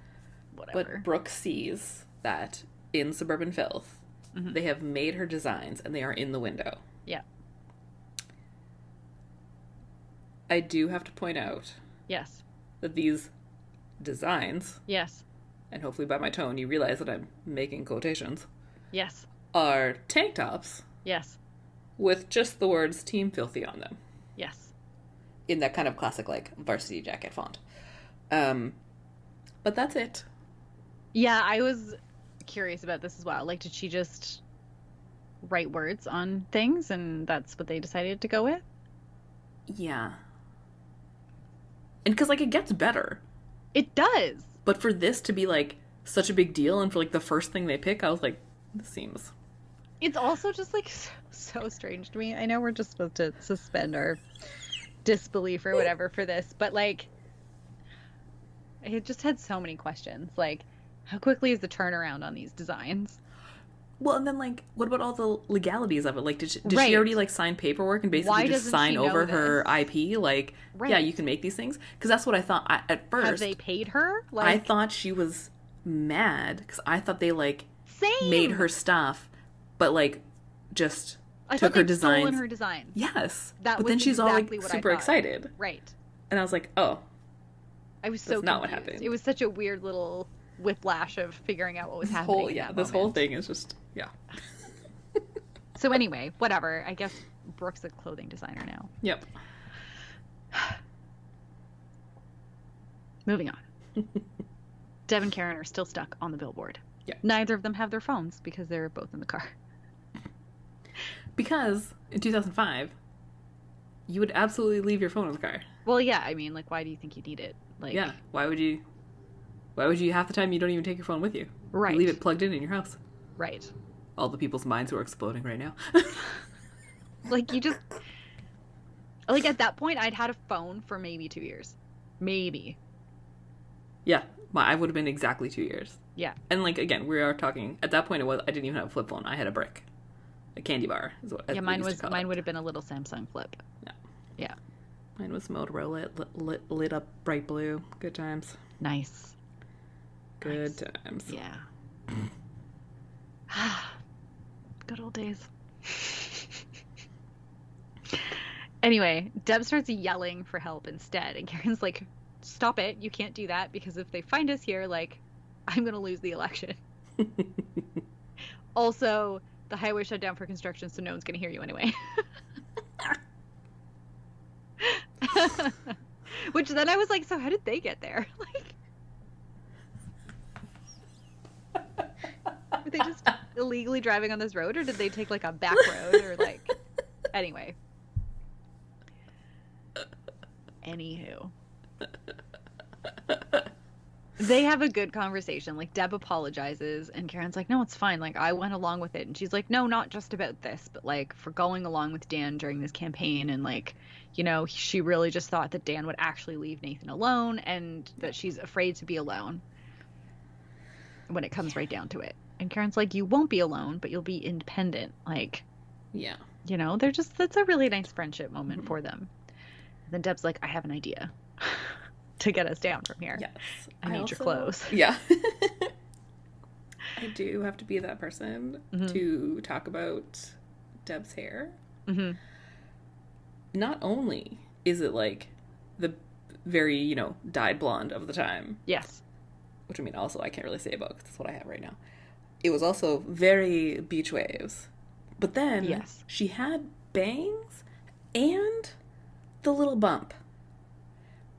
Whatever. But Brooke sees that in Suburban Filth, Mhm. they have made her designs and they are in the window. Yeah. I do have to point out Yes. that these designs, Yes. and hopefully by my tone you realize that I'm making quotations, Yes. are tank tops Yes. with just the words Team Filthy on them. Yes. In that kind of classic, like, varsity jacket font. Um, but that's it. Yeah, I was curious about this as well. Like, did she just write words on things and that's what they decided to go with? Yeah. And because, like, it gets better. It does. But for this to be, like, such a big deal and for, like, the first thing they pick, I was like, this seems. It's also just like so, *laughs* so strange to me. I know we're just supposed to suspend our disbelief or whatever for this, but like, I just had so many questions. Like, how quickly is the turnaround on these designs? Well, and then, like, what about all the legalities of it? Like, did she, did Right. she already, like, sign paperwork and basically just sign over her? IP? Like, yeah, you can make these things? Because that's what I thought I, at first. Have they paid her? Like, I thought she was mad because I thought they, like, same. made her stuff, but, like, just I took her designs. her designs. Yes. That but then she's all, like, super excited. Right. And I was like, oh, I was so That's not what happened. It was such a weird little whiplash of figuring out what was this happening. whole, yeah, this whole thing is just, yeah. *laughs* So anyway, whatever. I guess Brooke's a clothing designer now. Yep. *sighs* Moving on. *laughs* Deb and Karen are still stuck on the billboard. Yeah. Neither of them have their phones because they're both in the car. Because in 2005, you would absolutely leave your phone in the car. Well, yeah. I mean, like, why do you think you need it? Like, yeah. Why would you? Why would you? Half the time, you don't even take your phone with you. Right. You leave it plugged in in your house. Right. All the people's minds who are exploding right now. *laughs* Like, you just. Like, at that point, I'd had a phone for maybe two years. Maybe. yeah, my, I would have been exactly two years. Yeah. And like again, we are talking. At that point, it was I didn't even have a flip phone. I had a brick, a candy bar. Is what Yeah, mine was mine it. would have been a little Samsung flip. Yeah, yeah. Mine was Motorola. It lit, lit, lit up bright blue. Good times. Nice. Good Nice. times. Yeah. *sighs* Good old days. *laughs* anyway, Deb starts yelling for help instead, and Karen's like, "Stop it! You can't do that because if they find us here, like, I'm gonna lose the election." *laughs* Also, the highway shut down for construction, so no one's gonna hear you anyway. *laughs* Which then I was like, so how did they get there? *laughs* Like, were they just illegally driving on this road, or did they take like a back road, or like, anyway? Anywho, they have a good conversation. Like Deb apologizes, and Karen's like, "No, it's fine. Like I went along with it." And she's like, "No, not just about this, but like for going along with Dan during this campaign, and like, you know, she really just thought that Dan would actually leave Nathan alone, and that she's afraid to be alone." When it comes right down to it, and Karen's like, "You won't be alone, but you'll be independent." Like, yeah. you know, they're just that's a really nice friendship moment mm-hmm. for them. And then Deb's like, "I have an idea." *laughs* To get us down from here. Yes. I need your clothes. *laughs* Yeah. I do have to be that person Mhm. to talk about Deb's hair. hmm Not only is it like the very, you know, dyed blonde of the time, Yes. which I mean, also I can't really say about because that's what I have right now. It was also very beach waves. But then Yes. she had bangs and the little bump,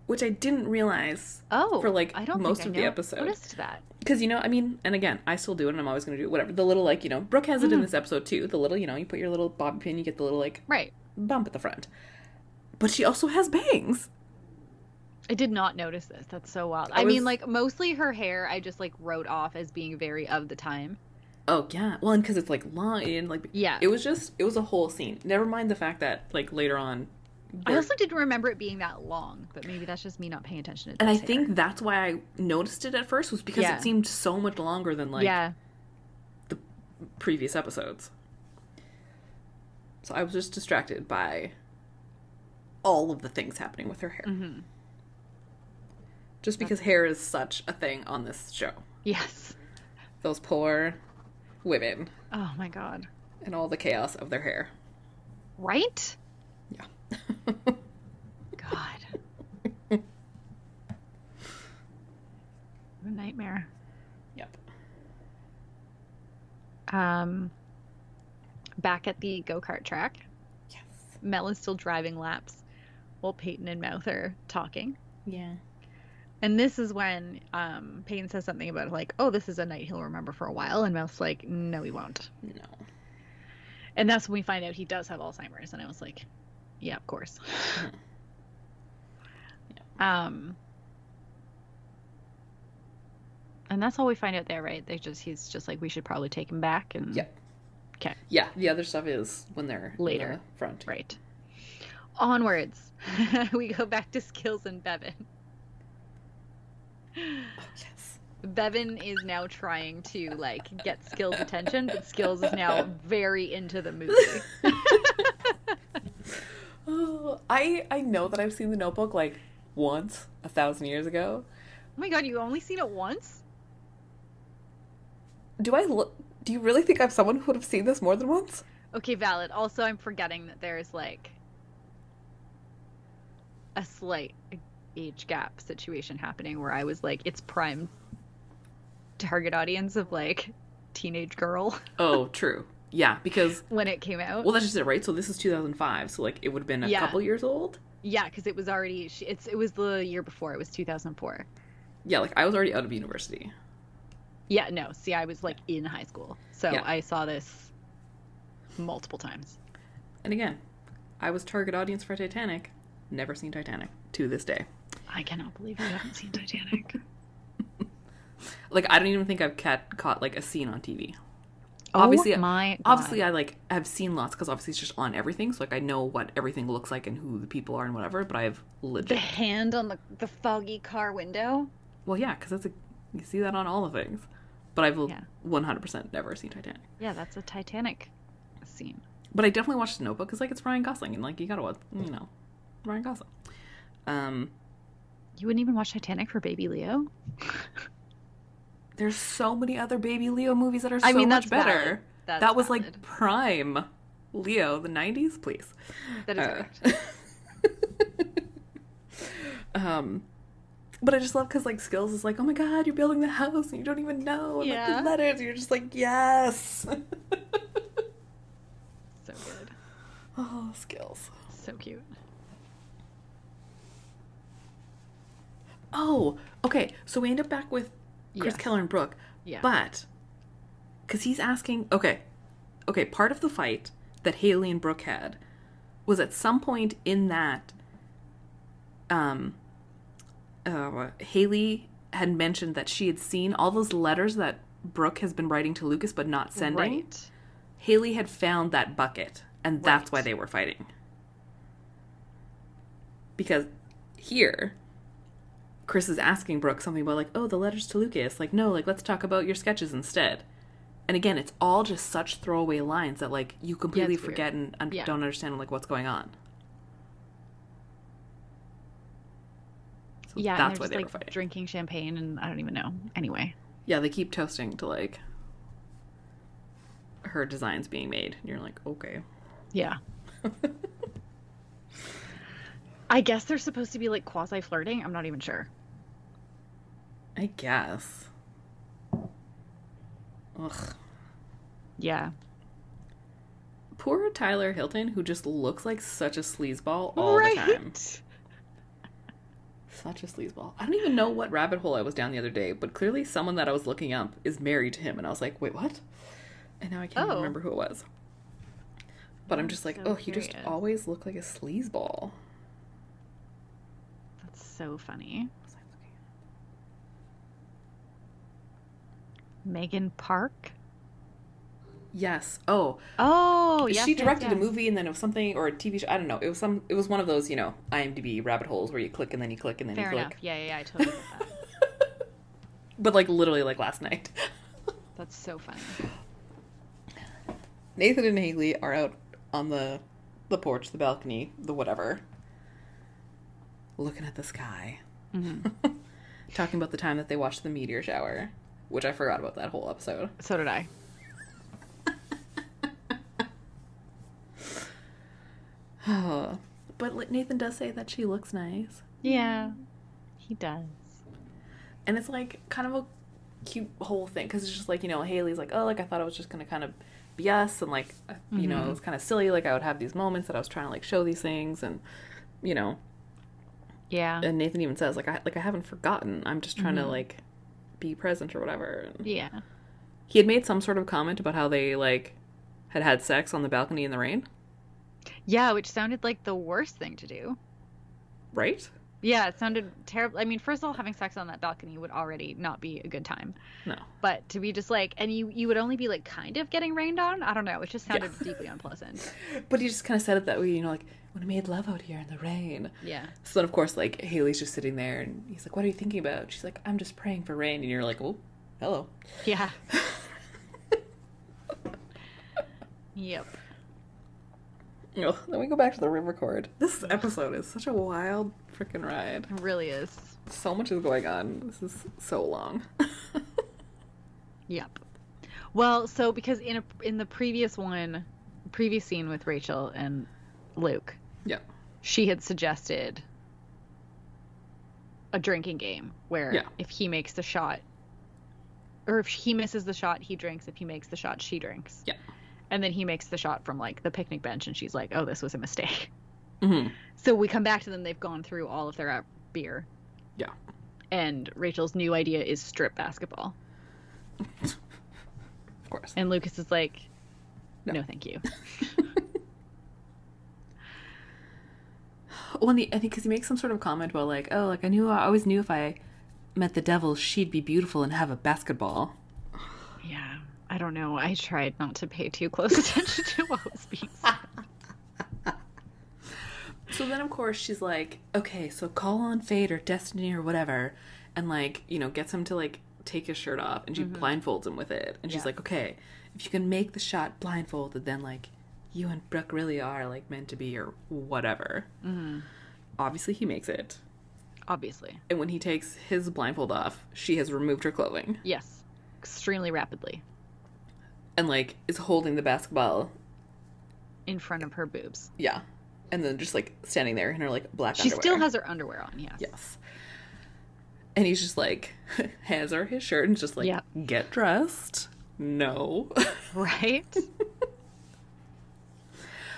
which I didn't realize Oh, For, like, I don't most of I the episode. Noticed that. because you know i mean and again i still do it and i'm always going to do it whatever the little like you know brooke has it in Mhm. this episode too the little you know you put your little bobby pin you get the little like Right. bump at the front but she also has bangs I did not notice this. That's so wild. I I, mean, like mostly her hair, I just like wrote off as being very of the time. oh yeah well and because it's like long and like Yeah. it was just it was a whole scene never mind the fact that like later on I also didn't remember it being that long, but maybe that's just me not paying attention to. and i hair. think that's why i noticed it at first was because Yeah. it seemed so much longer than like yeah, previous episodes so i was just distracted by all of the things happening with her hair. Mm-hmm. Just because hair is such a thing on this show. Yes. Those poor women Oh my god. and all the chaos of their hair. Right? Yeah. God. a nightmare. yep. Um, back at the go kart track, Yes. Mel is still driving laps while Peyton and Mouth are talking. Yeah. And this is when um, Peyton says something about, like, oh, this is a night he'll remember for a while. And Mouth's like, no, he won't. No. And that's when we find out he does have Alzheimer's. And I was like, yeah, of course. *laughs* um, and that's all we find out there, right? They just he's just like we should probably take him back and yeah, Okay. Yeah, the other stuff is when they're in Later. the front. Right. Onwards. *laughs* we go back to Skills and Bevin. Oh, yes. Bevin is now trying to like get Skills' attention, but Skills is now very into the movie. *laughs* Oh, *gasps* I I know that I've seen the Notebook like once a thousand years ago. Oh my god, you only seen it once? Do I look? Do you really think I'm someone who would have seen this more than once? Okay, valid. Also, I'm forgetting that there's like a slight age gap situation happening where I was like, it's prime target audience of like teenage girl Oh, *laughs* true. Yeah, because when it came out. well, that's just it, right? So this is 2005, so like it would have been a Yeah. couple years old. yeah, because it was already it's it was the year before. It was 2004. Yeah, like I was already out of university. Yeah, no. See, I was like in high school, so Yeah. I saw this multiple times. And again, I was target audience for Titanic. Never seen Titanic to this day. I cannot believe you haven't seen Titanic. *laughs* Like I don't even think I've cat- caught like a scene on TV. Oh Obviously- my God. Obviously, I like have seen lots because obviously it's just on everything. So like I know what everything looks like and who the people are and whatever. But I've legit the hand on the the foggy car window. Well, yeah, because that's a you see that on all the things. But I've Yeah. 100% never seen Titanic. Yeah, that's a Titanic scene. But I definitely watched the Notebook because like it's Ryan Gosling and like you gotta watch, you know, Ryan Gosling. Um, You wouldn't even watch Titanic for Baby Leo? *laughs* there's so many other Baby Leo movies that are so I mean, much better. valid. That was valid. like prime Leo, the 90s, please. That is Uh, correct. *laughs* um, but I just love because like skills is like, oh my god, you're building the house and you don't even know. And, like, the letters, and you're just like, yes. *laughs* So good. oh, skills. So cute. Oh, okay. So we end up back with Chris Yes. Keller and Brooke. Yeah. But because he's asking, okay, okay, part of the fight that Haley and Brooke had was at some point in that, um, uh, Haley had mentioned that she had seen all those letters that Brooke has been writing to Lucas but not sending. Right. Haley had found that bucket, and that's Right. why they were fighting. Because here, Chris is asking Brooke something about, like, oh, the letters to Lucas. Like, no, like, let's talk about your sketches instead. And again, it's all just such throwaway lines that, like, you completely weird. forget and un- Yeah. don't understand, like, what's going on. So Yeah, that's and why they like were fighting. drinking champagne, and I don't even know. Anyway, Yeah, they keep toasting to, like, her designs being made. And you're like, okay. yeah. *laughs* I guess they're supposed to be like quasi flirting. I'm not even sure. I guess. Ugh. Yeah. Poor Tyler Hilton, who just looks like such a sleazeball all the time. Such a sleazeball. I don't even know what rabbit hole I was down the other day, but clearly someone that I was looking up is married to him, and I was like, wait, what? And now I can't Oh. remember who it was. But I'm I'm just like, so oh, you just always look like a sleazeball. That's so funny. I was like, looking at- Megan Park. Yes. Oh, Oh, yes, she yes, directed a movie and then it was something or a TV show. I don't know. It was some. It was one of those, you know, IMDb rabbit holes where you click and then you click and then Fair you enough. click. Yeah, yeah, yeah. I totally get that. *laughs* But like literally like last night. *laughs* That's so funny. Nathan and Haley are out on the the porch, the balcony, the whatever. looking at the sky, Mhm. *laughs* talking about the time that they watched the meteor shower, which I forgot about that whole episode. So did I. *sighs* but Nathan does say that she looks nice. Yeah, he does. and it's like kind of a cute whole thing because it's just like you know haley's like oh like i thought I was just gonna kind of be us and like uh, you know it was kind of silly like i would have these moments that i was trying to like show these things and you know Yeah. and nathan even says like i like i haven't forgotten i'm just trying to like be present or whatever and Yeah. he had made some sort of comment about how they like had had sex on the balcony in the rain Yeah, which sounded like the worst thing to do. right Yeah, it sounded terrible. I mean, first of all, having sex on that balcony would already not be a good time. no But to be just like, and you you would only be like kind of getting rained on. I don't know. It just sounded Yeah. deeply unpleasant. *laughs* but he just kind of said it that way you know like when we made love out here in the rain Yeah. So then, of course, like Haley's just sitting there, and he's like, "What are you thinking about?" She's like, "I'm just praying for rain," and you're like, "Oh, hello." Yeah. *laughs* Yep. Oh, then we go back to the river court. This episode is such a wild freaking ride. It really is. So much is going on. This is so long. Yep. Well, so because in a, in the previous one, previous scene with Rachel and Luke, yeah, she had suggested a drinking game where Yeah. if he makes the shot or if he misses the shot, he drinks. If he makes the shot, she drinks. Yeah. And then he makes the shot from like the picnic bench and she's like, "Oh, this was a mistake." Hmm So we come back to them. They've gone through all of their beer. Yeah. And Rachel's new idea is strip basketball. *laughs* of course. And Lucas is like, No. no, thank you. *laughs* *laughs* Well, and he, I think because he makes some sort of comment about like, "Oh, like I knew, I always knew if I met the devil, she'd be beautiful and have a basketball." *sighs* Yeah. I don't know. I tried not to pay too close attention to what was being said. So then, of course, she's like, okay, so call on fate or destiny or whatever, and like, you know, gets him to like take his shirt off, and she mm-hmm. blindfolds him with it, and she's Yeah. like, okay, if you can make the shot blindfolded, then like, you and Brooke really are like meant to be or whatever. Mm-hmm. Obviously, he makes it, Obviously. and when he takes his blindfold off, she has removed her clothing Yes. Extremely rapidly and like is holding the basketball, in front of her boobs. yeah, and then just like standing there in her like black. She still has her underwear on, yes. Yes. And he's just like, *laughs* hands her his shirt and just like, Yeah. get dressed. No. *laughs* Right?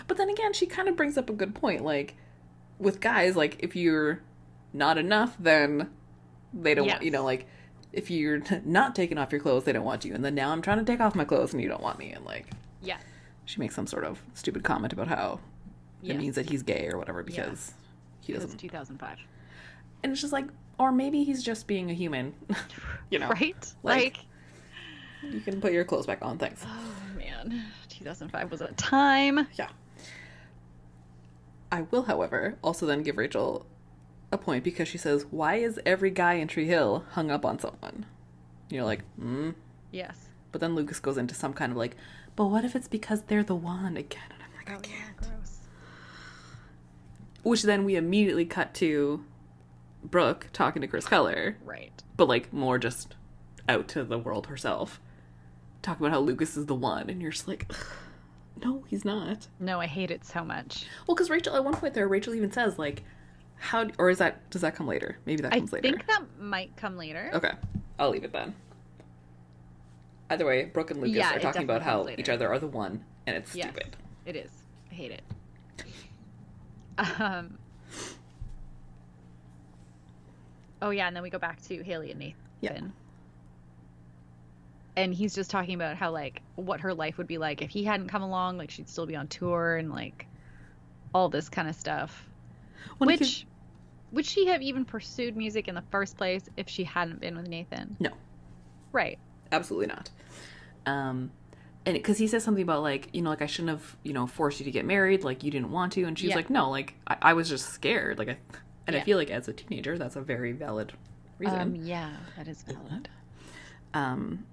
but then again, she kind of brings up a good point. Like, with guys, like, if you're not enough, then they don't want, you know, like, if you're *laughs* not taking off your clothes, they don't want you. And then now I'm trying to take off my clothes and you don't want me. And like, yeah. she makes some sort of stupid comment about how Yes. it means that he's gay or whatever because he doesn't. 2005. And it's just like, or maybe he's just being a human. *laughs* you know, Right? like- Like, you can put your clothes back on. Thanks. oh man. 2005 was a time. Yeah. I will, however, also then give Rachel a point because she says, Why is every guy in Tree Hill hung up on someone? You're like, hmm. Yes. But then Lucas goes into some kind of like, But what if it's because they're the one again? And I'm like, I Oh, yeah, can't. gross. Which then we immediately cut to Brooke talking to Chris Keller, Right. but like more just out to the world herself. Talking about how Lucas is the one, and you're just like, No, he's not. No, I hate it so much. Well, because Rachel at one point there, Rachel even says like, "How?" Or is that does that come later? Maybe that I comes later. I think that might come later. Okay, I'll leave it then. Either way, Brooke and Lucas Yeah, are talking about how later. each other are the one, and it's Yes. stupid. It is. I hate it. Um. Oh yeah, and then we go back to Haley and Nathan. Yeah. And he's just talking about how like what her life would be like if he hadn't come along, like she'd still be on tour and like all this kind of stuff. Which would she have even pursued music in the first place if she hadn't been with Nathan? No. Right. Absolutely not. Um, and because he says something about like you know like I shouldn't have you know forced you to get married like you didn't want to, and she's Yeah. like no like I, I was just scared like I, and I feel like as a teenager that's a very valid reason. Um yeah, that is valid. Um,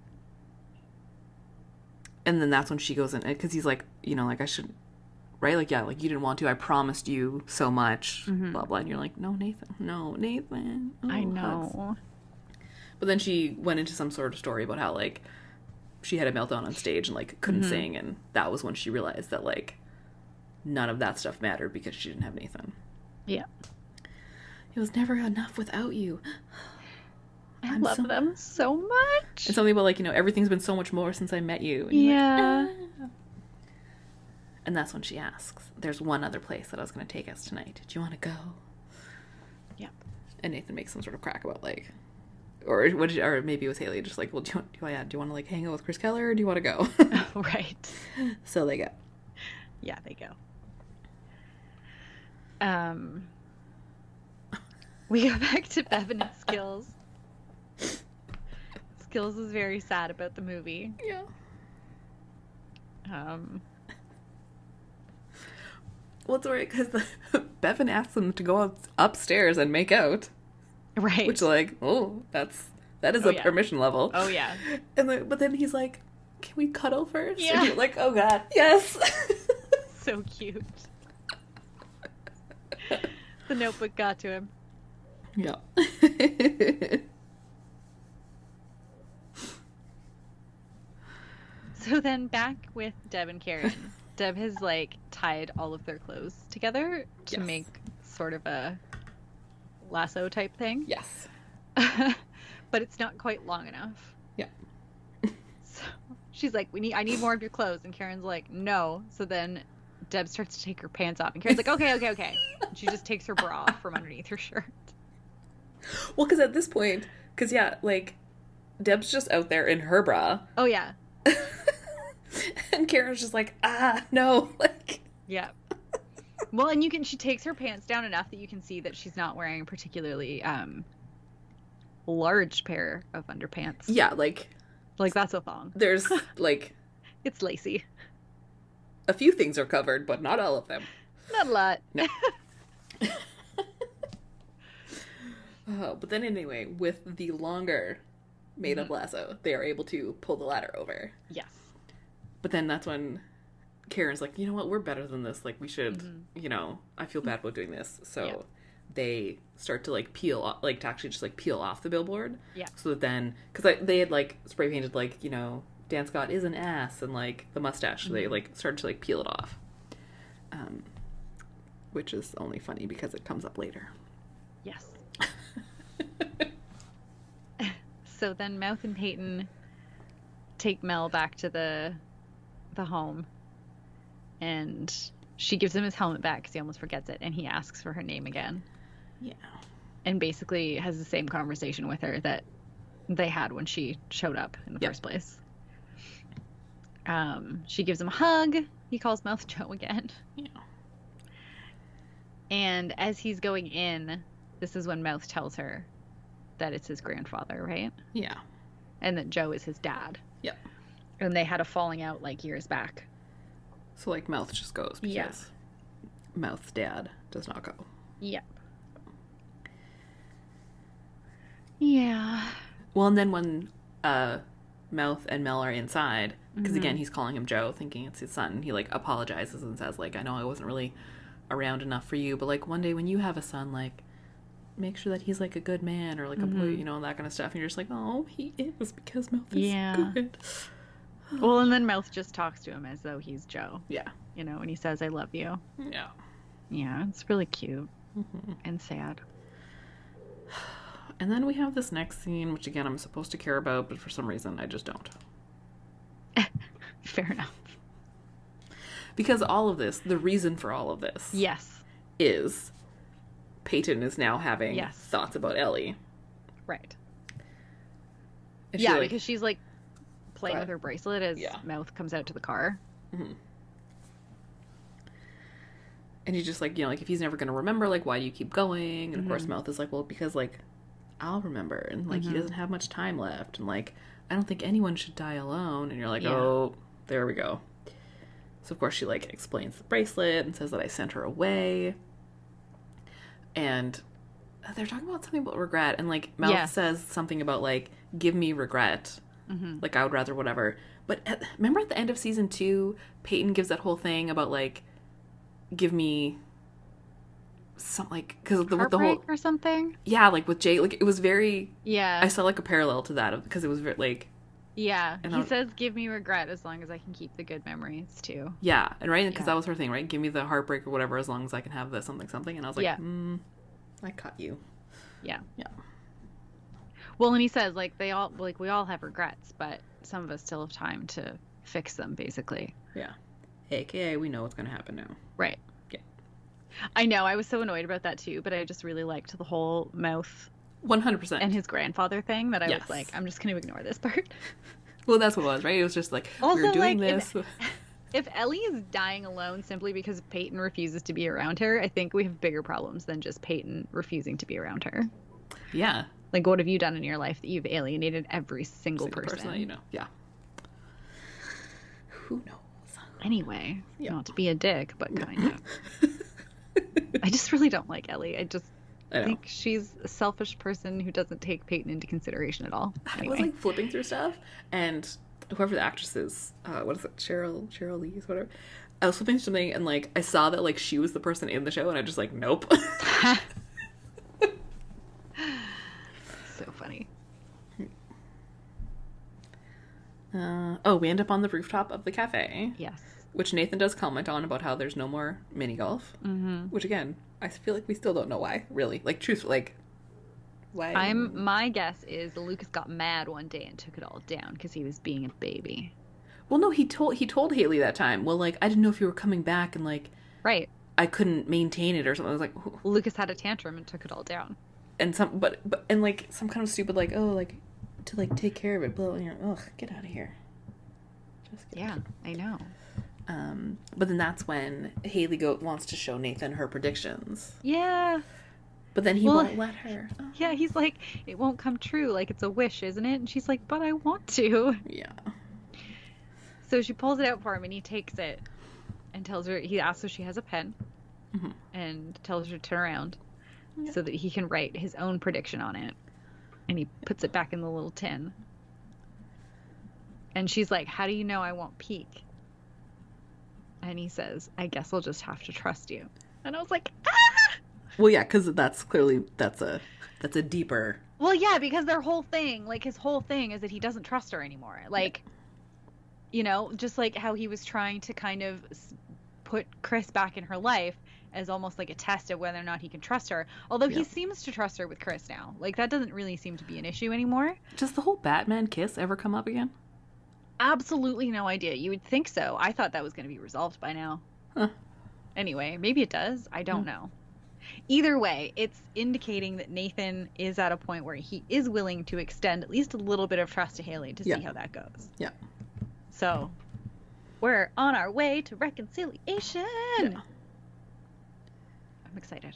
and then that's when she goes in because he's like, you know, like I should right? Like, yeah, like you didn't want to. I promised you so much, blah blah. And you're like, no, Nathan, no, Nathan. Mm-hmm. I Oh, know. that's- But then she went into some sort of story about how like she had a meltdown on stage and like couldn't Mm-hmm. sing, and that was when she realized that like none of that stuff mattered because she didn't have Nathan. Yeah. It was never enough without you. I I'm love so- them so much. And something about like you know everything's been so much more since I met you. And you're like, Yeah. "Ah." And that's when she asks, "There's one other place that I was going to take us tonight. Do you want to go?" Yeah. And Nathan makes some sort of crack about like, or what? Did, or maybe it was Haley, just like, "Well, do you, do, I, do you want to like hang out with Chris Keller, or do you want to go?" *laughs* *laughs* right. so they go. Yeah, they go. Um, we go *laughs* back to Bevin and Skills. Skills is very sad about the movie. Yeah. Um, Well, it's alright because Bevin asks them to go up, upstairs and make out, right. which like, oh, that's that is Oh, a yeah. permission level. oh yeah. And then, but then he's like, "Can we cuddle first? Yeah. Like, "Oh God, yes." *laughs* So cute. the notebook got to him. yeah. *laughs* So then back with Deb and Karen. Deb has like tied all of their clothes together to Yes. make sort of a lasso type thing. yes. *laughs* but it's not quite long enough. Yeah. *laughs* So she's like, "We need, I need more of your clothes," and Karen's like, "No." So then Deb starts to take her pants off, and Karen's like, "Okay, okay, okay." And she just takes her bra off from underneath her shirt. Well, because at this point, because yeah, like Deb's just out there in her bra, Oh yeah, *laughs* and Karen's just like, "Ah, no!" Like, yeah. Well, and you can. She takes her pants down enough that you can see that she's not wearing a particularly um large pair of underpants. yeah, like Like that's a thong. there's *laughs* like It's lacy. a few things are covered, but not all of them. Not a lot. No. *laughs* *laughs* Oh, but then anyway, with the longer made of lasso, they are able to pull the ladder over. Yes. But then that's when Karen's like, you know what, we're better than this. Like, we should, you know, I feel bad about doing this. So Yeah. they start to like peel, off, like to actually just like peel off the billboard. Yeah. So that then, because they had like spray painted like you know Dan Scott is an ass and like the mustache. So they like started to like peel it off. Um, which is only funny because it comes up later. Yes. *laughs* So then Mouth and Peyton take Mel back to the the home, and she gives him his helmet back because he almost forgets it, and he asks for her name again, Yeah. and basically has the same conversation with her that they had when she showed up in the Yeah. first place. Um, she gives him a hug. He calls Mouth *laughs* Joe again, Yeah. and as he's going in, this is when Mouth tells her that it's his grandfather, right? Yeah. and that Joe is his dad. Yep. And they had a falling out like years back. So like mouth just goes because Yeah. mouth's dad does not go. Yep. Yeah. Well, and then when uh, Mouth and Mel are inside, because Mm-hmm. again he's calling him Joe, thinking it's his son. He like apologizes and says like, "I know I wasn't really around enough for you, but like one day when you have a son, like make sure that he's like a good man or like a boy, Mm-hmm. you know, that kind of stuff." And you're just like, "Oh, he is because Mouth is Yeah. good." Well, and then Mouth just talks to him as though he's Joe, Yeah, you know, and he says, I love you. yeah. Yeah, it's really cute Mhm. and sad. *sighs* And then we have this next scene, which again I'm supposed to care about, but for some reason I just don't. *laughs* Fair enough. Because all of this, the reason for all of this, Yes. is Peyton is now having Yes. thoughts about Ellie. Right. And she, yeah, like- because she's like playing Go with her bracelet as Yeah. Mouth comes out to the car. Mm-hmm. and he's just like, you know, like if he's never gonna remember, like why do you keep going? And of course, mm-hmm. Mouth is like, well, because like I'll remember, and like he mm-hmm. doesn't have much time left, and like I don't think anyone should die alone. And you're like, Yeah. oh, there we go. So of course she like explains the bracelet and says that I sent her away, and they're talking about something about regret, and like Mouth says something about like give me regret, Mm-hmm. like I would rather whatever. But at, remember at the end of season two, Peyton gives that whole thing about like give me some like because the with the whole or something. yeah like with Jay like it was very Yeah. I saw like a parallel to that because it was very like Yeah. And he says, "Give me regret as long as I can keep the good memories too." yeah and right because Yeah. that was her thing right give me the heartbreak or whatever as long as I can have the something something and I was like Yeah. mm, I caught you Yeah. Yeah. Well, and he says like they all like we all have regrets, but some of us still have time to fix them. Basically. Yeah. AKA we know what's gonna happen now Right. Yeah. I know. I was so annoyed about that too, but I just really liked the whole mouth one hundred percent and his grandfather thing that I Yes. was like, I'm just going to ignore this part. *laughs* well that's what it was right it was just like we Also, were doing like, this if- *laughs* If Ellie is dying alone simply because Peyton refuses to be around her, I think we have bigger problems than just Peyton refusing to be around her. yeah Like, what have you done in your life that you've alienated every single, single person? that you know yeah who knows Anyway, Yeah. not to be a dick, but kind of. *laughs* I just really don't like Ellie. I just I think she's a selfish person who doesn't take Peyton into consideration at all. I was like flipping through stuff, and whoever the actress is, uh, what is it, Cheryl, Sheryl Lee's, whatever. I was flipping through something, and like I saw that like she was the person in the show, and I just like nope. *laughs* *laughs* so funny. Uh, oh, we end up on the rooftop of the cafe, Yes. which Nathan does comment on about how there's no more mini golf. Mm-hmm. Which again, I feel like we still don't know why. Really, like truth, like why? I'm my guess is Lucas got mad one day and took it all down because he was being a baby. Well, no, he told he told Haley that time. Well, like I didn't know if you were coming back, and like Right. I couldn't maintain it or something. I was like, "Who- Lucas had a tantrum and took it all down. and some but but and like some kind of stupid like oh like to like take care of it blah and you're ugh get out of here just get Yeah, I know. um but then that's when haley goat wants to show nathan her predictions Yeah. but then he Well- won't let her Oh, *laughs* Yeah, he's like, it won't come true. Like it's a wish, isn't it? And she's like, but I want to. *laughs* yeah So she pulls it out for him and he takes it and tells her, he asks if she has a pen Mhm. and tells her to turn around Yeah. so that he can write his own prediction on it. And he puts it back in the little tin. And she's like, How do you know I won't peek? And he says, I guess I'll just have to trust you. And I was like, ah! well yeah because that's clearly that's a that's a deeper Well, yeah, because their whole thing, like his whole thing is that he doesn't trust her anymore. Like, you know, just like how he was trying to kind of put Chris back in her life as almost like a test of whether or not he can trust her. Although Yeah. he seems to trust her with Chris now. Like, that doesn't really seem to be an issue anymore. does the whole batman kiss ever come up again Absolutely no idea. You would think so. I thought that was going to be resolved by now. Huh. Anyway, maybe it does. I don't Hmm. know. Either way, it's indicating that Nathan is at a point where he is willing to extend at least a little bit of trust to Haley to Yeah. see how that goes. Yeah. So, we're on our way to reconciliation. Yeah. I'm excited.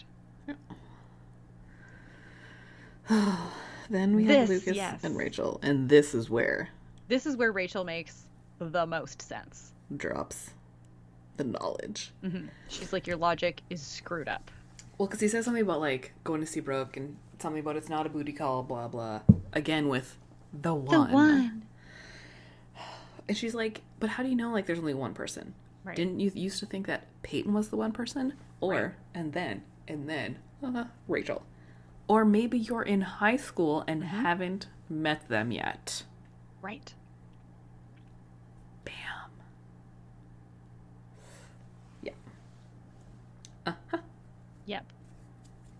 *sighs* then we have lucas yes. and rachel and this is where This is where Rachel makes the most sense. drops the knowledge hmm She's like, Your logic is screwed up. Well, because he says something about like going to see Brooke and something about it's not a booty call, blah blah. Again with the one. The one. *sighs* And she's like, "But how do you know like there's only one person? Right. Didn't you used to think that Peyton was the one person, or Right. and then and then uh, Rachel, or maybe you're in high school and Mm-hmm. haven't met them yet." Right. Bam. Yeah. Uh huh. Yep.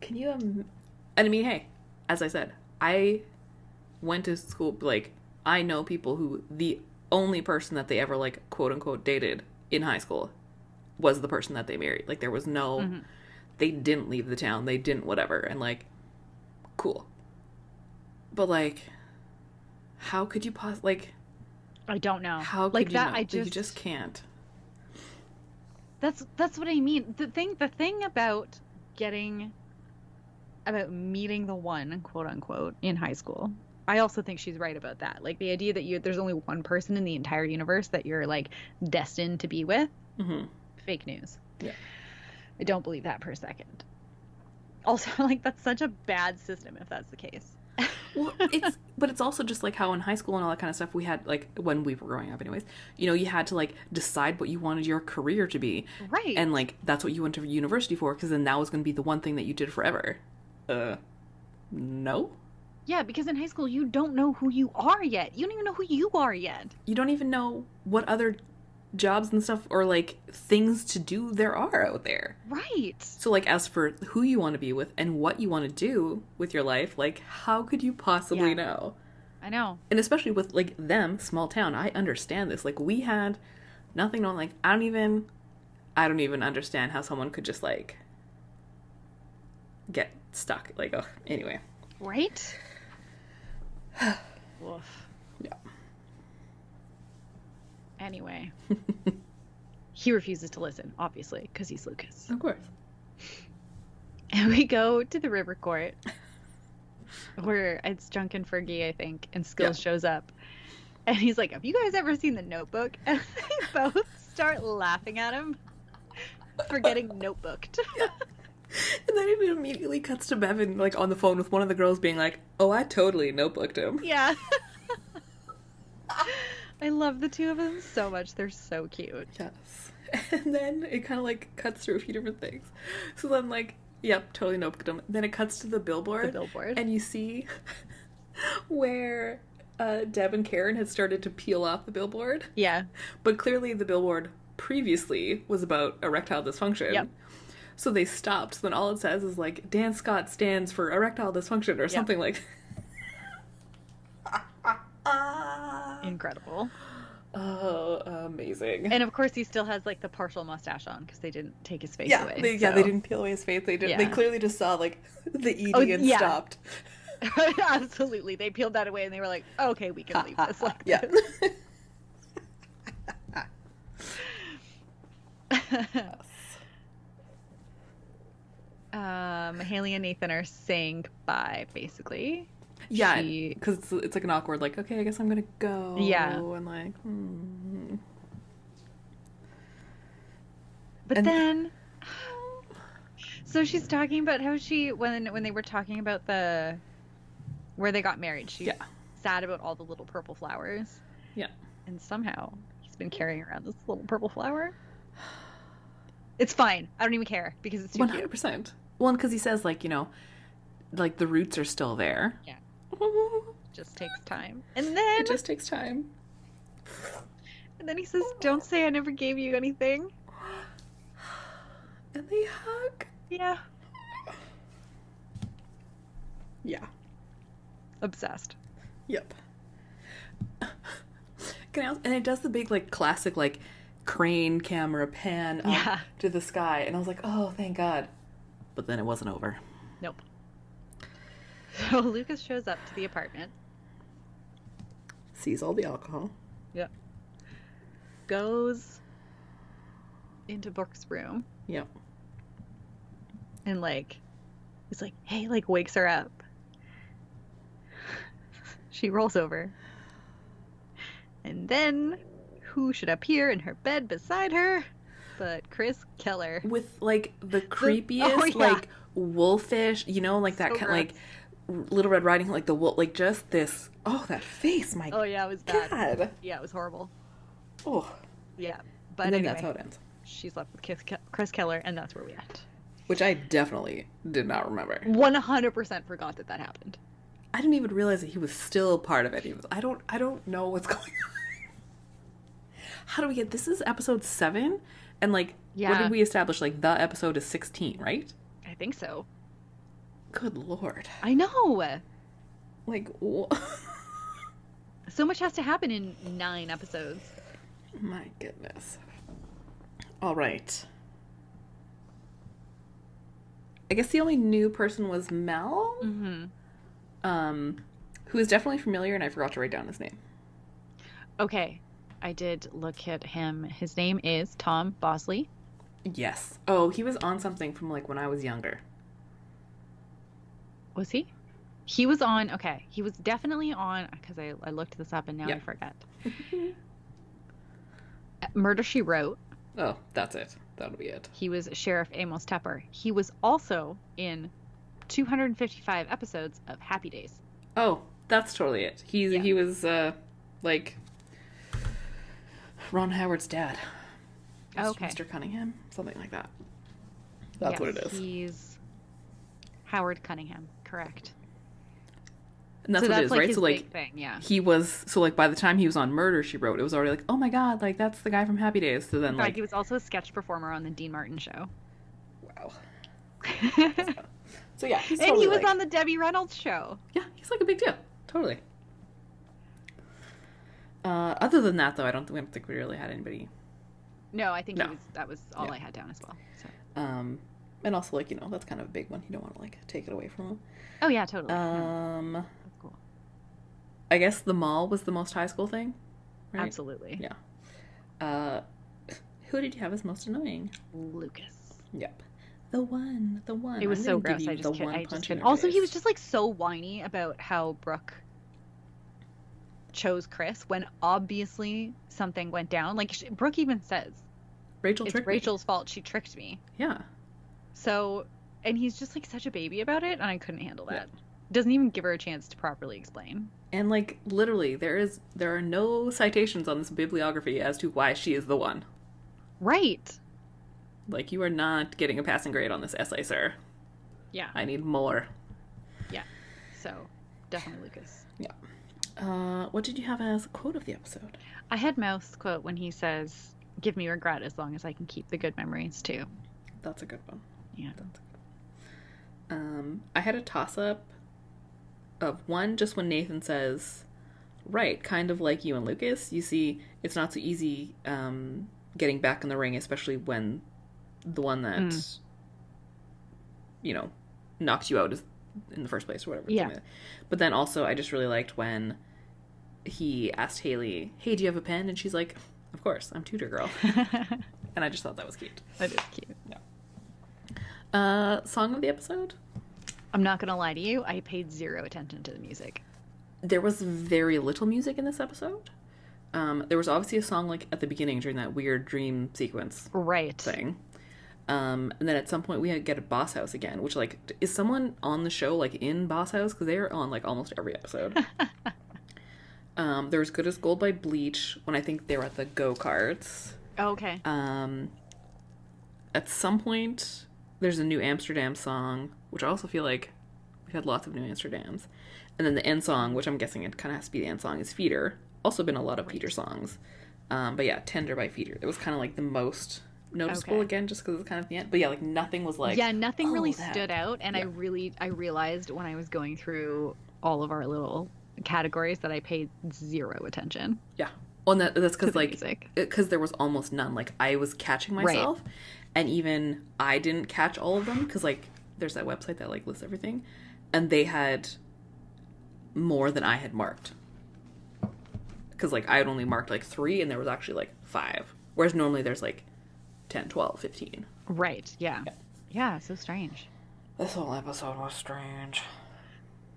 Can you? Um, and I mean, hey, as I said, I went to school. Like, I know people who the only person that they ever like quote unquote dated in high school was the person that they married. Like, there was no. Mhm. They didn't leave the town. They didn't whatever. And like, cool. But like, how could you pos like? I don't know. How could like you that? know? I just, you just can't. that's that's what I mean. The thing the thing about getting about meeting the one quote unquote in high school. I also think she's right about that. Like the idea that you there's only one person in the entire universe that you're like destined to be with. hmm Fake news. Yeah. I don't believe that per second. Also, *laughs* like that's such a bad system if that's the case. *laughs* well, it's but it's also just like how in high school and all that kind of stuff we had like when we were growing up, anyways. You know, you had to like decide what you wanted your career to be, Right. and like that's what you went to university for, because then that was going to be the one thing that you did forever. Uh, no, yeah, because in high school you don't know who you are yet. You don't even know who you are yet. you don't even know what other jobs and stuff or like things to do there are out there. Right. So like as for who you want to be with and what you want to do with your life, like how could you possibly Yeah. know? I know. And especially with like them, small town, I understand this. Like we had nothing on like I don't even I don't even understand how someone could just like get stuck. Like oh anyway. Right? *sighs* Woof. Yeah. Anyway, *laughs* he refuses to listen, obviously, because he's Lucas. Of course. *laughs* And we go to the river court *laughs* where it's Junk and Fergie, I think, and Skills shows up. And he's like, Have you guys ever seen the notebook? And they both start laughing at him for getting notebooked. And then it immediately cuts to Bevin like on the phone with one of the girls being like, "Oh, I totally notebooked him." yeah. I love the two of them so much. They're so cute. Yes. *laughs* And then it kind of like cuts through a few different things. So then like, yep, totally notebooked him. Then it cuts to the billboard. The billboard. And you see *laughs* where uh, Deb and Karen had started to peel off the billboard. Yeah. But clearly the billboard previously was about erectile dysfunction. Yep. So they stopped. So then all it says is like Dan Scott stands for erectile dysfunction or something like *laughs* Incredible. Oh, amazing. And of course, he still has like the partial mustache on because they didn't take his face yeah, away. they, yeah, they didn't peel away his face. They did. They Yeah. clearly just saw like *laughs* the eating Oh, and yeah. stopped. *laughs* Absolutely. They peeled that away and they were like, okay, we can leave this like yeah. this. *laughs* um, Haley and Nathan are saying goodbye, basically. Yeah, She- because it's, it's like an awkward, like, okay, I guess I'm gonna go. Yeah. and like, hmm. But And- then, so she's talking about how she when when they were talking about the where they got married. She's Yeah. sad about all the little purple flowers. Yeah. And somehow he's been carrying around this little purple flower. It's fine. I don't even care because it's too hundred percent. Well, because he says like, you know, like the roots are still there. Yeah. *laughs* Just takes time. And then it just takes time. and then he says, "Don't say I never gave you anything." *gasps* And they hug. Yeah. Yeah. Obsessed. Yep. *laughs* Can I also, and it does the big like classic like crane camera pan up Yeah. to the sky, and I was like, oh, thank God. But then it wasn't over. Nope. *laughs* So Lucas shows up to the apartment. Sees all the alcohol. Yep. Goes into Brooke's room Yep. and like he's like, hey, like wakes her up. *laughs* She rolls over. And then who should appear in her bed beside her but Chris Keller? With like the oh, creepiest, oh, yeah. like wolfish, you know, like that So kind like Little Red Riding Hood, like the wolf, like just this. Oh, that face, my Oh yeah, it was bad. God. Yeah, it was horrible. Oh, Yeah. But and then anyway, that's how it ends. she's left with Chris Keller and that's where we end. Which I definitely did not remember. 100% forgot that that happened. I didn't even realize that he was still part of it. I don't I don't know what's *laughs* going on. How do we get this is episode 7 and like what Yeah. did we establish like the episode is 16, right? I think so. Good lord. I know. Like wha- *laughs* So much has to happen in nine episodes. my goodness. All right. I guess the only new person was Mel, Mm-hmm. um, who is definitely familiar, and I forgot to write down his name. Okay, I did look at him. His name is Tom Bosley. Yes. Oh, he was on something from like when I was younger. Was he? He was on. Okay, he was definitely on because I, I looked this up and now I forget. *laughs* Murder She Wrote. Oh, that's it. That'll be it. He was Sheriff Amos Tepper. He was also in 255 episodes of Happy Days. Oh, that's totally it. He Yeah. he was uh like Ron Howard's dad. Mr. Okay. Mr. Cunningham, something like that. That's Yes, what it is. He's Howard Cunningham, correct. And that's so what that's it is, like right? his So like big thing, yeah. he was so like by the time he was on Murder She Wrote, it was already like, oh my god, like that's the guy from Happy Days. So then fact, like he was also a sketch performer on the Dean Martin show. wow. and *laughs* So yeah, he's he was like- on the Debbie Reynolds show. Yeah, he's like a big deal. Totally. Uh, other than that, though, I don't think, I don't think we really had anybody. No, I think No. he was, that was all Yeah. I had down as well. So. Um, and also, like you know, that's kind of a big one. You don't want to like take it away from them. Oh yeah, totally. Um, that's cool. I guess the mall was the most high school thing. Right? Absolutely. Yeah. Uh, who did you have as most annoying? Lucas. Yep. The one, the one. It was so gross. I just, one I just couldn't. Also, he was just like so whiny about how Brooke chose Chris when obviously something went down. Like sh Brooke even says Rachel it's tricked me. Rachel's fault. She tricked me. Yeah. So, and he's just like such a baby about it, and I couldn't handle Yeah. that. Doesn't even give her a chance to properly explain. And like literally, there is there are no citations on this bibliography as to why she is the one. Right. Like you are not getting a passing grade on this essay, sir. Yeah. I need more. Yeah. So, definitely Lucas. Yeah. Uh, what did you have as a quote of the episode? I had Mouth quote when he says, "Give me regret as long as I can keep the good memories too." That's a good one. Yeah. That's a good one. Um, I had a toss up of one just when Nathan says, "Right, kind of like you and Lucas. You see, it's not so easy um, getting back in the ring, especially when the one that Mm. you know knocked you out is in the first place or whatever." Yeah. But then also, I just really liked when he asked Haley, "Hey, do you have a pen?" And she's like, "Of course, I'm tutor girl." *laughs* and I just thought that was cute. that is cute. Uh, song of the episode. I'm not gonna lie to you. I paid zero attention to the music. there was very little music in this episode. Um, there was obviously a song like at the beginning during that weird dream sequence Right. thing. Um, and then at some point we had get a Boss House again, which like is someone on the show like in Boss House because they're on like almost every episode. *laughs* um, there was Good as Gold by Bleach when I think they were at the go karts. Okay. Um, at some point there's a new Amsterdam song, which I also feel like we've had lots of new Amsterdams. And then the end song, which I'm guessing it kind of has to be the end song, is Feeder. Also been a lot of Feeder songs. Um, but yeah, Tender by Feeder. It was kind of like the most noticeable Okay. again, just because it's kind of the end. But yeah, like nothing was like yeah, nothing oh, really that. stood out, and I really I realized when I was going through all of our little categories that I paid zero attention Yeah. Well, and that, that's because like because there was almost none. Like I was catching Right. Myself, and even I didn't catch all of them because like there's that website that like lists everything, and they had more than I had marked. Because like I had only marked like three, and there was actually like five, whereas normally there's like 10, 12, 15. Right. Yeah. Yeah. Yeah. So strange. This whole episode was strange.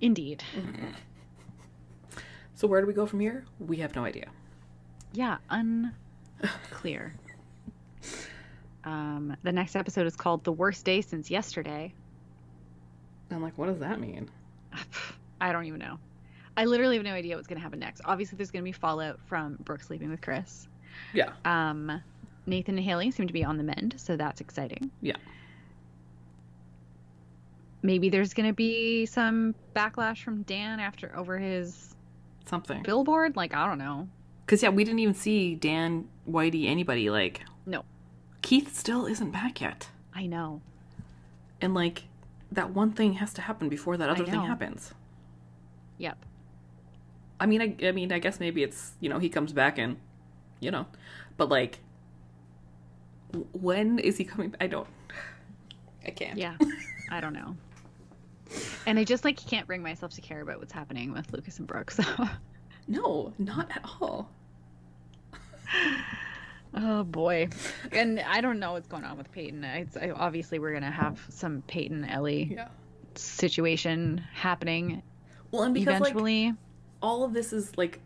Indeed. Mm-hmm. So where do we go from here? We have no idea. Yeah. Unclear. Um, the next episode is called "The Worst Day Since Yesterday." I'm like, what does that mean? *sighs* I don't even know. I literally have no idea what's going to happen next. Obviously, there's going to be fallout from Brooke sleeping with Chris. Yeah. Um, Nathan and Haley seem to be on the mend, so that's exciting. Yeah. Maybe there's going to be some backlash from Dan after over his Something. billboard. Like I don't know. Because yeah, we didn't even see Dan, Whitey, anybody. Like No, Keith still isn't back yet, I know. and like that one thing has to happen before that other thing happens. Yep. I mean, I, I mean, I guess maybe it's you know he comes back and you know, but like when is he coming? I don't. I can't. Yeah. I don't know. And I just like can't bring myself to care about what's happening with Lucas and Brooke. *laughs* So. No, not at all. Oh boy, and I don't know what's going on with Peyton. It's I, obviously we're gonna have some Peyton Ellie Yeah. situation happening Well, and because like all of this is like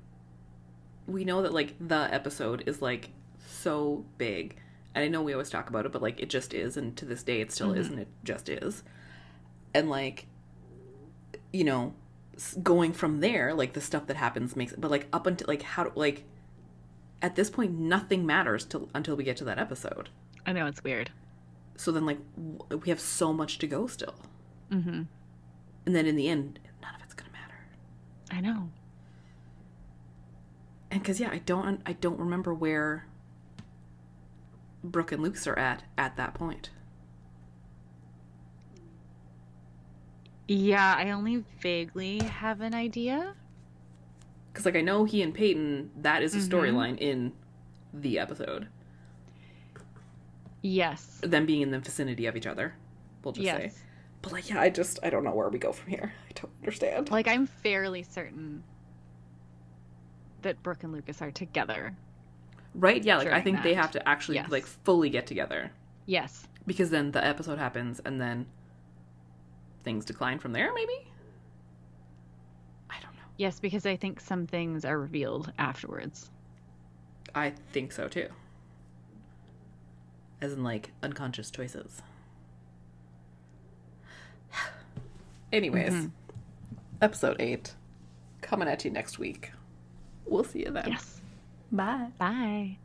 we know that like the episode is like so big. And i know we always talk about it but like it just is and to this day it still mm-hmm. is and it just is. And like you know going from there, like the stuff that happens makes it but like up until like how like at this point nothing matters till until we get to that episode. I know it's weird. So then like w- we have so much to go still. Mm-hmm. And then in the end none of it's going to matter. I know. And cuz yeah, I don't I don't remember where Brooke and Luke's are at at that point. Yeah, I only vaguely have an idea. Cuz like I know he and Peyton that is a Mhm. storyline in the episode. Yes. Them being in the vicinity of each other. We'll just say. But like, yeah, I just I don't know where we go from here. I don't understand. Like I'm fairly certain that Brooke and Lucas are together. Right? Yeah, like I think they have to actually Yes. like fully get together Yes. because then the episode happens and then things decline from there. Maybe. Yes, because I think some things are revealed afterwards. I think so too. As in, like, unconscious choices. *sighs* Anyways, mm-hmm. episode eight coming at you next week. We'll see you then. Yes. Bye. Bye.